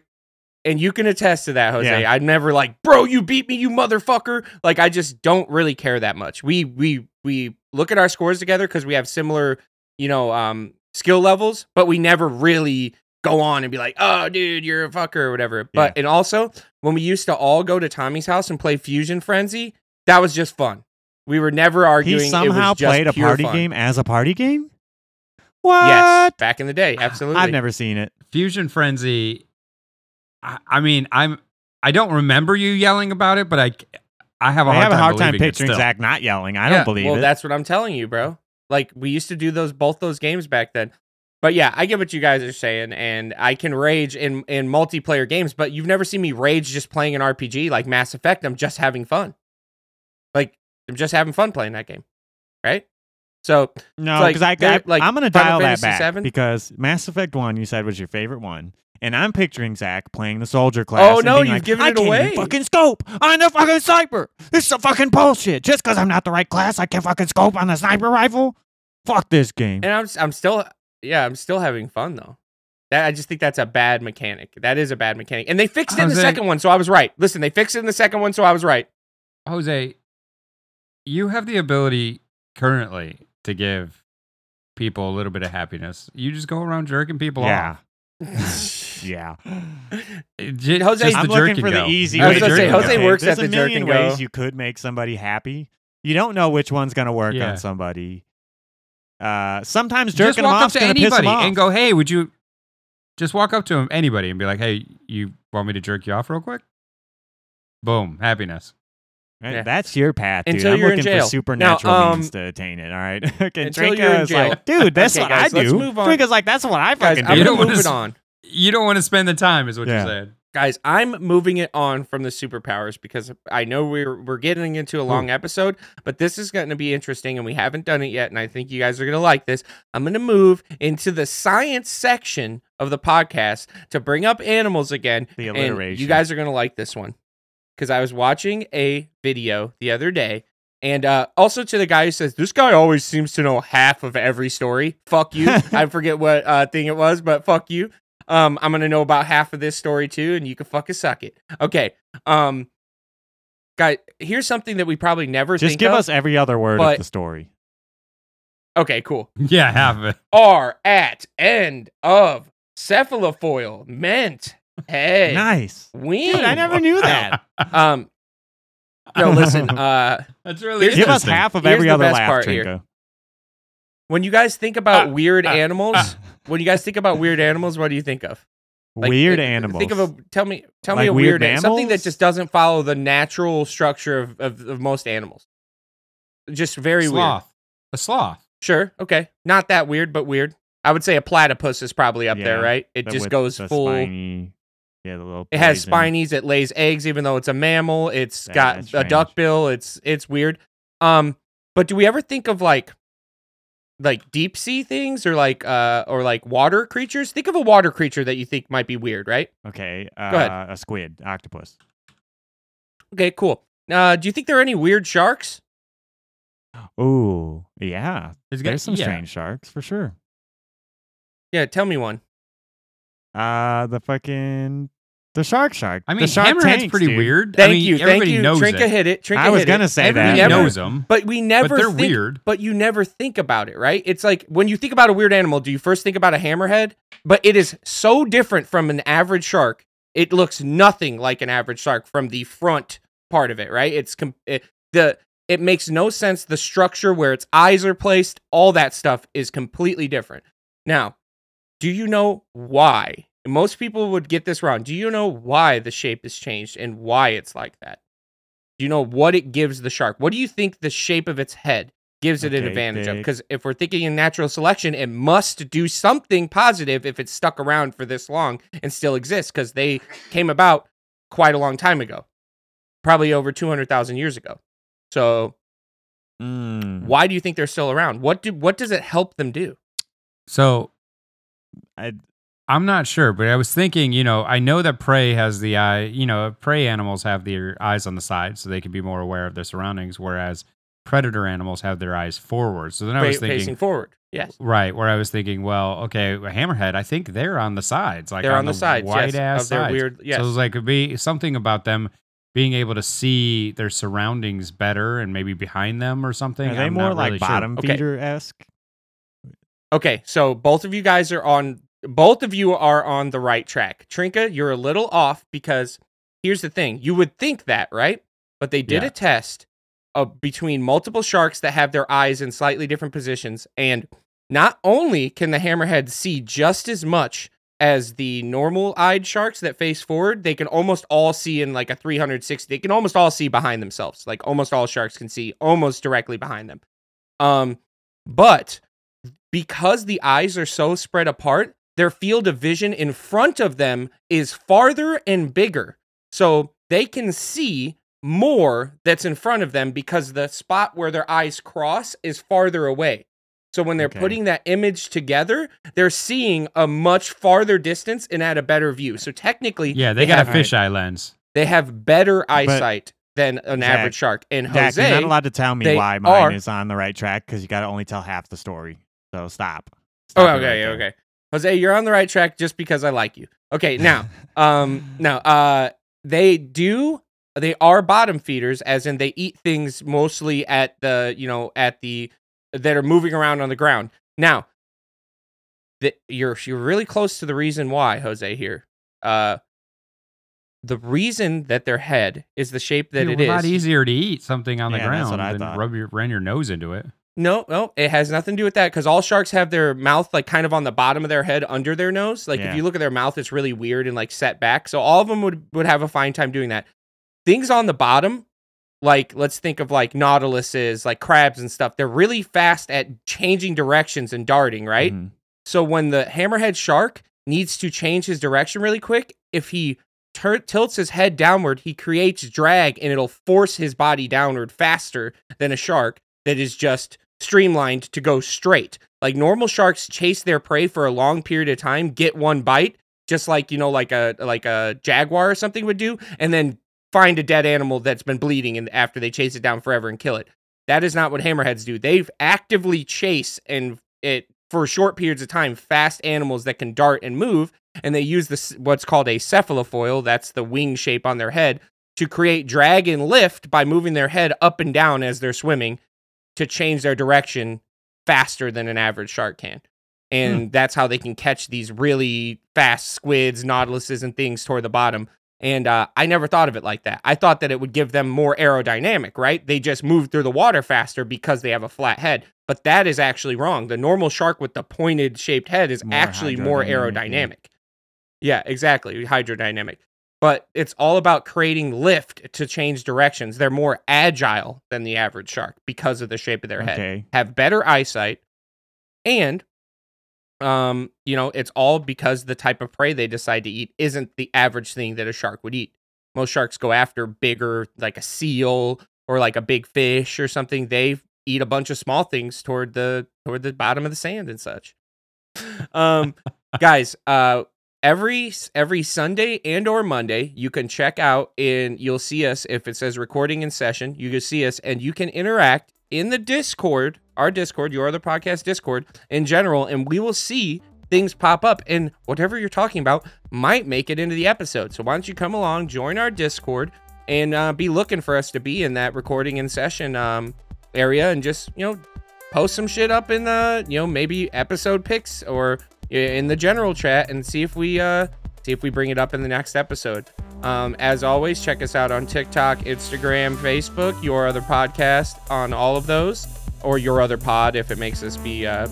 and you can attest to that, Jose. Yeah. I'm never like, bro, you beat me, you motherfucker. Like I just don't really care that much. We we we look at our scores together because we have similar, you know, um, skill levels, but we never really go on and be like, oh, dude, you're a fucker or whatever. But and also when we used to all go to Tommy's house and play Fusion Frenzy, that was just fun. We were never arguing. He It somehow was just played a party fun. game as a party game. What? Yes, back in the day, (sighs) absolutely. I've never seen it. Fusion Frenzy. I, I mean, I'm. I don't remember you yelling about it, but I, I have a I hard have a hard time picturing. Zach not yelling. I Yeah, don't believe well, it. Well, that's what I'm telling you, bro. Like we used to do those both those games back then. But yeah, I get what you guys are saying, and I can rage in in multiplayer games. But you've never seen me rage just playing an RPG like Mass Effect. I'm just having fun. Like I'm just having fun playing that game, right? So no, like, because I, they're- I like, I'm gonna Final dial that Fantasy back VII? because Mass Effect One you said was your favorite one, and I'm picturing Zach playing the soldier oh, class. Oh, and no, being you've like, given I it can't even away." fucking scope on the fucking sniper. This is a fucking bullshit. Just because I'm not the right class, I can't fucking scope on the sniper rifle. Fuck this game. and I'm s- I'm still yeah I'm still having fun though. That I just think that's a bad mechanic. That is a bad mechanic, and they fixed it in the second one, so I was right. Listen, they fixed it in the second one, so I was right. Jose, you have the ability currently to give people a little bit of happiness. You just go around jerking people yeah, off. (laughs) yeah. J- Jose's- I'm the looking jerk for and the go. easy I was way. gonna to say, do Jose it. works There's at a the jerk million and go. ways you could make somebody happy. You don't know which one's gonna work Yeah. on somebody. Uh, sometimes just jerking walk them up off's to gonna piss 'em anybody off. and go, "Hey, would you?" Just walk up to him, anybody, and be like, "Hey, you want me to jerk you off real quick?" Boom, happiness. Right? Yeah. That's your path, dude. Until I'm you're in looking jail. for supernatural Now, means um, to attain it. All right. (laughs) okay, until you're in Trinka's jail. like, dude, that's (laughs) Okay, what guys, I let's do. move on. Trinka's like, that's what I Guys, fucking I'm do. You don't move wanna it (laughs) on. You don't want to spend the time, is what Yeah. you're saying. guys i'm moving it on from the superpowers because i know we're we're getting into a long episode but this is going to be interesting and we haven't done it yet and i think you guys are going to like this i'm going to move into the science section of the podcast to bring up animals again The and alliteration. you guys are going to like this one because i was watching a video the other day and uh, also to the guy who says this guy always seems to know half of every story. Fuck you. (laughs) I forget what uh, thing it was, but fuck you. Um, I'm gonna know about half of this story too, and you can fucking suck it. Okay. Um, guy, here's something that we probably never Just think give of. us every other word but- of the story. Okay, cool. (laughs) Yeah, half of it. Are at end of cephalofoil meant. Hey, Nice. ween. Dude, I never knew that. (laughs) Um, no, listen. (laughs) Uh, That's really Here's- Give us half of every other best laugh, part here. When you guys think about Ah, weird ah, animals, ah. when you guys think about weird animals, what do you think of? Like, Weird uh, animals. Think of a tell me tell me a weird weird, an- something that just doesn't follow the natural structure of, of, of most animals. Just very weird. A sloth. Sure, okay, not that weird, but weird. I would say a platypus is probably up there, right? It just goes full. Spiny, yeah, the little. It has poison. spinies. It lays eggs, even though it's a mammal. It's Yeah, got that's a strange. duck bill. It's it's weird. Um, but do we ever think of like like deep sea things or like uh or like water creatures? Think of a water creature that you think might be weird, right? Okay. Uh, ahead. A squid, octopus. Okay, cool. Uh, do you think there are any weird sharks? Ooh, yeah. Got- There's some yeah. strange sharks for sure. Yeah, tell me one. Uh, the fucking the shark shark. I mean, the shark Hammerhead's tanks, pretty dude. weird. Thank I mean, you, thank everybody you. knows Trinka it. Trinka hit it. Trinka I was hit gonna it. say Everybody that. never- knows them, But we never but they're think, weird. But you never think about it, right? It's like when you think about a weird animal, do you first think about a hammerhead? But it is so different from an average shark. It looks nothing like an average shark from the front part of it, right? It's com- it, the it makes no sense. The structure where its eyes are placed, all that stuff is completely different. Now, do you know why? Most people would get this wrong. Do you know why the shape is changed and why it's like that? Do you know what it gives the shark? What do you think the shape of its head gives it an Okay, advantage of? Because if we're thinking in natural selection, it must do something positive if it's stuck around for this long and still exists because they came about quite a long time ago, probably over 200,000 years ago. So Mm, why do you think they're still around? What do what does it help them do? So I, I'm not sure, but I was thinking, you know, I know that prey has the eye, you know, prey animals have their eyes on the side so they can be more aware of their surroundings, whereas predator animals have their eyes forward. So then I was thinking, facing forward. Yes. right, where I was thinking, well, okay, a hammerhead, I think they're on the sides, like They're on the sides, wide yes, ass of their sides. weird- yes. So it was like it'd be something about them being able to see their surroundings better and maybe behind them or something. Are they I'm more like really bottom Okay. feeder esque? Okay, so both of you guys are on both of you are on the right track. Trinka, you're a little off because here's the thing. You would think that, right? But they did Yeah. a test of between multiple sharks that have their eyes in slightly different positions and not only can the hammerhead see just as much as the normal eyed sharks that face forward, they can almost all see in like a 360. They can almost all see behind themselves. Like almost all sharks can see almost directly behind them. Um but because the eyes are so spread apart, their field of vision in front of them is farther and bigger. So they can see more that's in front of them because the spot where their eyes cross is farther away. So when they're Okay. putting that image together, they're seeing a much farther distance and at a better view. So technically, Yeah, they, got have a fisheye lens. they have better eyesight than an Zach, average shark. And Dak, Jose, you're not allowed to tell me why mine are- is on the right track because you got to only tell half the story. So stop. Oh, Stop it okay, right there. okay. Jose, you're on the right track just because I like you. Okay, now, (laughs) um, now, uh, they do, they are bottom feeders, as in they eat things mostly at the, you know, at the that are moving around on the ground. Now, the, you're you're really close to the reason why, Jose. Here, uh, the reason that their head is the shape that Dude, it a lot easier to eat something on the Yeah, that's ground what than thought. rub your run your nose into it. No, no, it has nothing to do with that because all sharks have their mouth like kind of on the bottom of their head under their nose. Like Yeah. if you look at their mouth, it's really weird and like set back. So all of them would would have a fine time doing that. Things on the bottom, like let's think of like nautiluses, like crabs and stuff. They're really fast at changing directions and darting, right? Mhm. So when the hammerhead shark needs to change his direction really quick, if he tur- tilts his head downward, he creates drag and it'll force his body downward faster than a shark that is just streamlined to go straight. Like normal sharks chase their prey for a long period of time, get one bite, just like you know, like a like a jaguar or something would do, and then find a dead animal that's been bleeding and after they chase it down forever and kill it. That is not what hammerheads do. They actively chase and it for short periods of time fast animals that can dart and move and they use this what's called a cephalofoil that's the wing shape on their head to create drag and lift by moving their head up and down as they're swimming to change their direction faster than an average shark can and that's how they can catch these really fast squids nautiluses and things toward the bottom and uh, I never thought of it like that. I thought that it would give them more aerodynamic, right? They just move through the water faster because they have a flat head. But that is actually wrong. The normal shark with the pointed shaped head is More actually more yeah. aerodynamic. Yeah, exactly. Hydrodynamic. But it's all about creating lift to change directions. They're more agile than the average shark because of the shape of their head Okay. have better eyesight and um you know it's all because the type of prey they decide to eat isn't the average thing that a shark would eat most sharks go after bigger like a seal or like a big fish or something they eat a bunch of small things toward the toward the bottom of the sand and such (laughs) um guys uh every every sunday and or monday you can check out and you'll see us if it says recording in session you can see us and you can interact in the discord our discord your other podcast discord in general and we will see things pop up and whatever you're talking about might make it into the episode. So why don't you come along join our discord and uh, be looking for us to be in that recording in session um, area and just you know post some shit up in the you know maybe episode picks or in the general chat and see if we uh see if we bring it up in the next episode. Um as always check us out on tiktok instagram facebook your other podcast on all of those or your other pod if it makes us be uh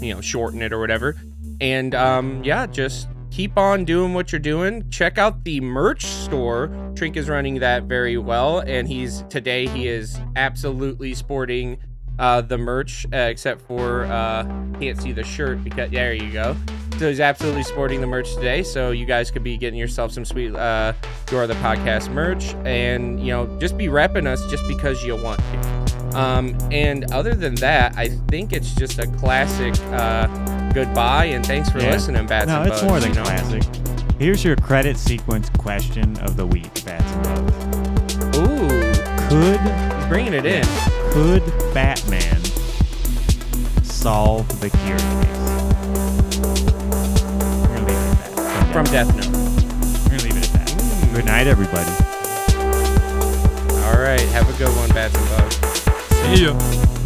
you know shorten it or whatever. And um yeah just keep on doing what you're doing. Check out the merch store. Trink is running that very well and he's today he is absolutely sporting uh the merch uh, except for uh can't see the shirt because there you go so he's absolutely sporting the merch today so you guys could be getting yourself some sweet uh your the podcast merch and you know just be repping us just because you want to Um, and other than that, I think it's just a classic uh, goodbye and thanks for Yeah. listening, Bats no, it's Bugs, more than you know? classic. Here's your credit sequence question of the week, Bats and Bugs. Ooh, Could he's bringing it in. Could Batman solve the Kira case? We're gonna leave it at that. From Death Note. We're gonna leave it at that. Good night, everybody. All right, have a good one, Bats and Bugs. See ya.